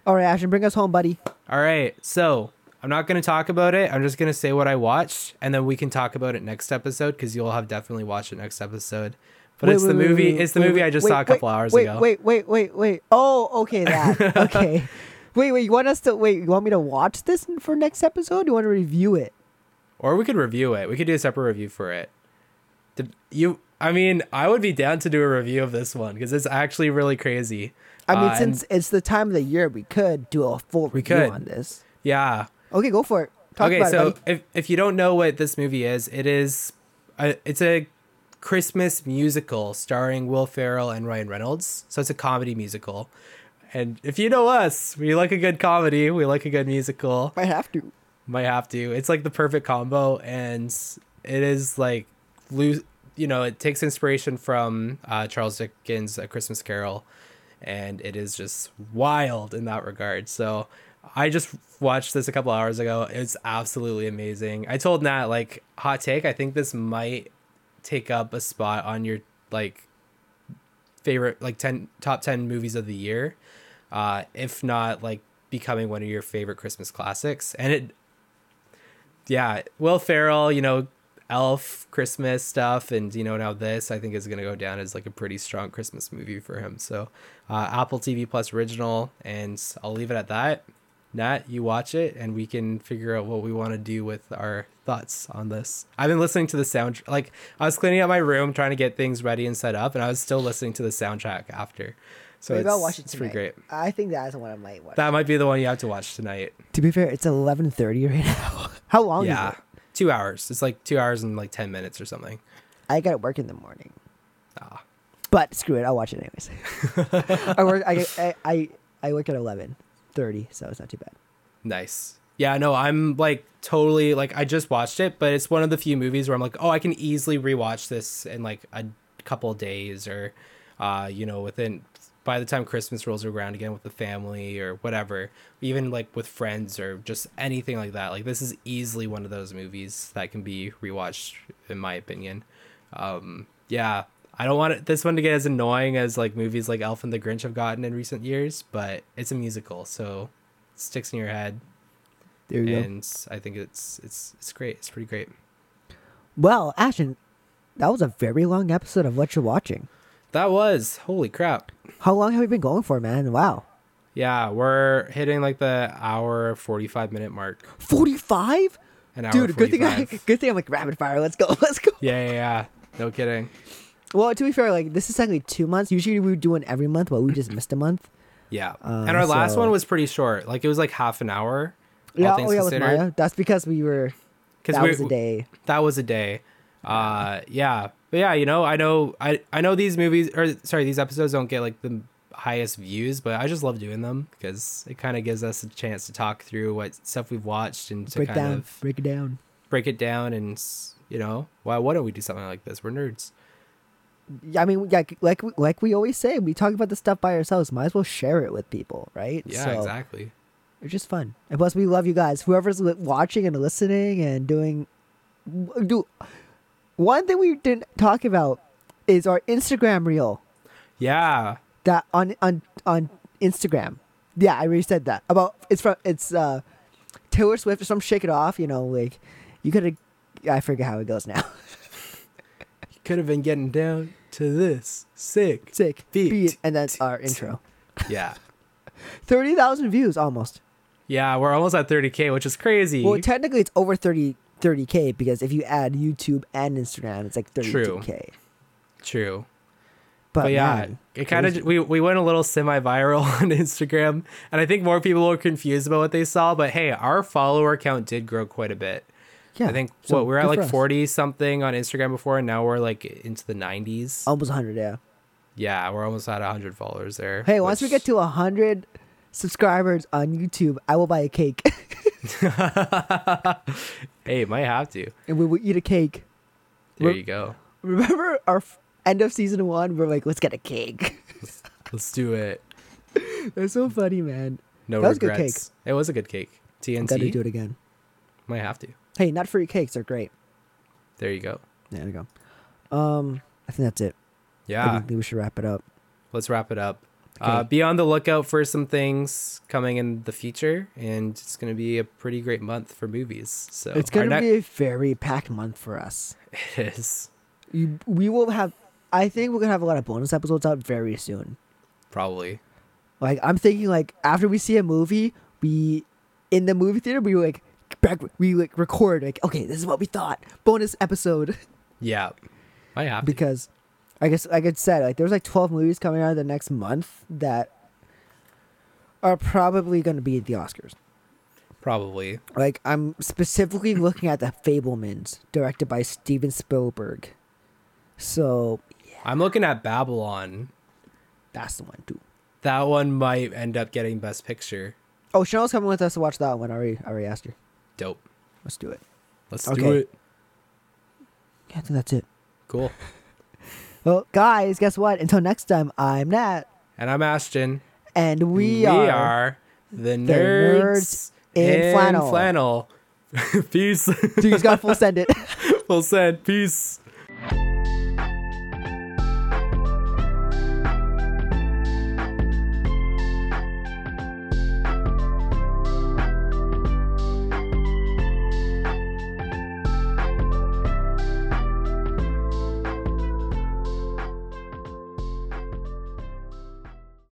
All right, Ashton, bring us home, buddy. All right, so I'm not gonna talk about it. I'm just gonna say what I watched, and then we can talk about it next episode because you'll have definitely watched it next episode. But Wait, it's wait, the wait, movie. it's the movie I just saw a couple hours ago. Wait, wait, wait, wait. Oh, okay, that. okay. wait, wait. You want us to wait? You want me to watch this for next episode? You want to review it? Or we could review it. We could do a separate review for it. Did you? I mean, I would be down to do a review of this one because it's actually really crazy. I mean, Uh, since it's the time of the year, we could do a full We review could. on this. yeah. Okay, go for it. Talk okay, about so it, if if you don't know what this movie is, it is a, it's a Christmas musical starring Will Ferrell and Ryan Reynolds. So it's a comedy musical. And if you know us, we like a good comedy, we like a good musical. Might have to. Might have to. It's like the perfect combo, and it is like, lo- you know, it takes inspiration from uh, Charles Dickens' A Christmas Carol, and it is just wild in that regard. So I just watched this a couple hours ago. It's absolutely amazing. I told Nat like hot take. I think this might take up a spot on your like favorite like 10 top 10 movies of the year uh if not like becoming one of your favorite christmas classics and it yeah will ferrell you know elf christmas stuff and you know now this i think is going to go down as like a pretty strong christmas movie for him so uh apple tv plus original and i'll leave it at that nat you watch it and we can figure out what we want to do with our thoughts on this i've been listening to the sound like i was cleaning up my room trying to get things ready and set up and i was still listening to the soundtrack after so Maybe it's, I'll watch it it's tonight. pretty great I think that's the one I might watch. that might be the one you have to watch tonight to be fair, it's eleven thirty right now. How long yeah is it? Two hours it's like two hours and like 10 minutes or something I got to work in the morning. ah. But screw it, I'll watch it anyways. I work. I, I I I work at eleven thirty, so it's not too bad. Nice. Yeah, no, I'm like totally like I just watched it, but it's one of the few movies where I'm like, oh, I can easily rewatch this in like a couple days or, uh, you know, within by the time Christmas rolls around again with the family or whatever, even like with friends or just anything like that, like this is easily one of those movies that can be rewatched, in my opinion. Um, yeah, I don't want it, this one to get as annoying as like movies like Elf and the Grinch have gotten in recent years, but it's a musical, so it sticks in your head, There you go. and I think it's it's it's great. It's pretty great. Well, Ashton, that was a very long episode of what you're watching. That was holy crap. How long have we been going for, man? Wow. Yeah, we're hitting like the hour forty five minute mark. 45? An hour Dude, good thing I good thing I'm like rapid fire. Let's go. Let's go. Yeah, yeah, yeah. No kidding. Well, to be fair, like this is technically two months. Usually we do one every month, but we just missed a month. Yeah. Uh, and our last one was pretty short. Like it was like half an hour. Yeah, oh yeah, with. Maya. That's because we were Because that we was a day. that was a day. Uh yeah. But yeah, you know, I know I I know these movies or sorry, these episodes don't get like the highest views, but I just love doing them because it kind of gives us a chance to talk through what stuff we've watched and to Break kind down, of break it down. break it down and you know, why why don't we do something like this? We're nerds. Yeah, I mean, like like we- like we always say, we talk about the stuff by ourselves. Might as well share it with people, right? Yeah, So, exactly. It's just fun, and plus we love you guys. Whoever's watching and listening and doing, do one thing we didn't talk about is our Instagram reel Yeah. that on on on Instagram. Yeah, I already said that about it's from it's uh Taylor Swift or some Shake It Off. You know, like you could have. I forget how it goes now. Could have been getting down to this. Sick. Sick Beat. beat, and that's our intro. Yeah. Thirty thousand views almost. Yeah, we're almost at 30k, which is crazy. Well, technically it's over 30 k because if you add YouTube and Instagram, it's like thirty True. two k. True. But, But, yeah, man, it kind of we we went a little semi-viral on Instagram, and I think more people were confused about what they saw. But hey, our follower count did grow quite a bit. yeah, I think so what we're at like us. 40 something on Instagram before, and now we're like into the 90s. almost hundred. Yeah. Yeah, we're almost at 100 followers there. Hey, once we get to hundred subscribers on YouTube, I will buy a cake hey, might have to. and we will eat a cake. There We're- you go. Remember our f- end of season one? We're like, let's get a cake. Let's do it. That's so funny, man. No That was a good regrets. It was a good cake. I'm gonna do it again. Might have to. Hey, not free cakes. They're great. There you go. There we go. Um, I think that's it. Yeah. I think we should wrap it up. let's wrap it up. Uh, be on the lookout for some things coming in the future, and it's going to be a pretty great month for movies. So it's gonna ne- be a very packed month for us. it is You, we will have. I think we're gonna have a lot of bonus episodes out very soon. probably Like I'm thinking, like after we see a movie, we in the movie theater we like back we like record like okay this is what we thought bonus episode yeah. I have to. I guess like I said like there's like 12 movies coming out the next month that are probably gonna be at the Oscars. probably. Like I'm specifically looking at the Fabelmans directed by Steven Spielberg. So I'm looking at Babylon. that's the one too. That one might end up getting Best Picture. Oh, Chanel's coming with us to watch that one. I already, I already asked her. Dope. Let's do it. Let's do Okay. it. Yeah, I think that's it. Cool. Well, guys, guess what? Until next time, I'm Nat, And I'm Ashton. and we, are, are the nerds, nerds in flannel. flannel. Peace. Dude, he's got full send it. we'll send. Peace.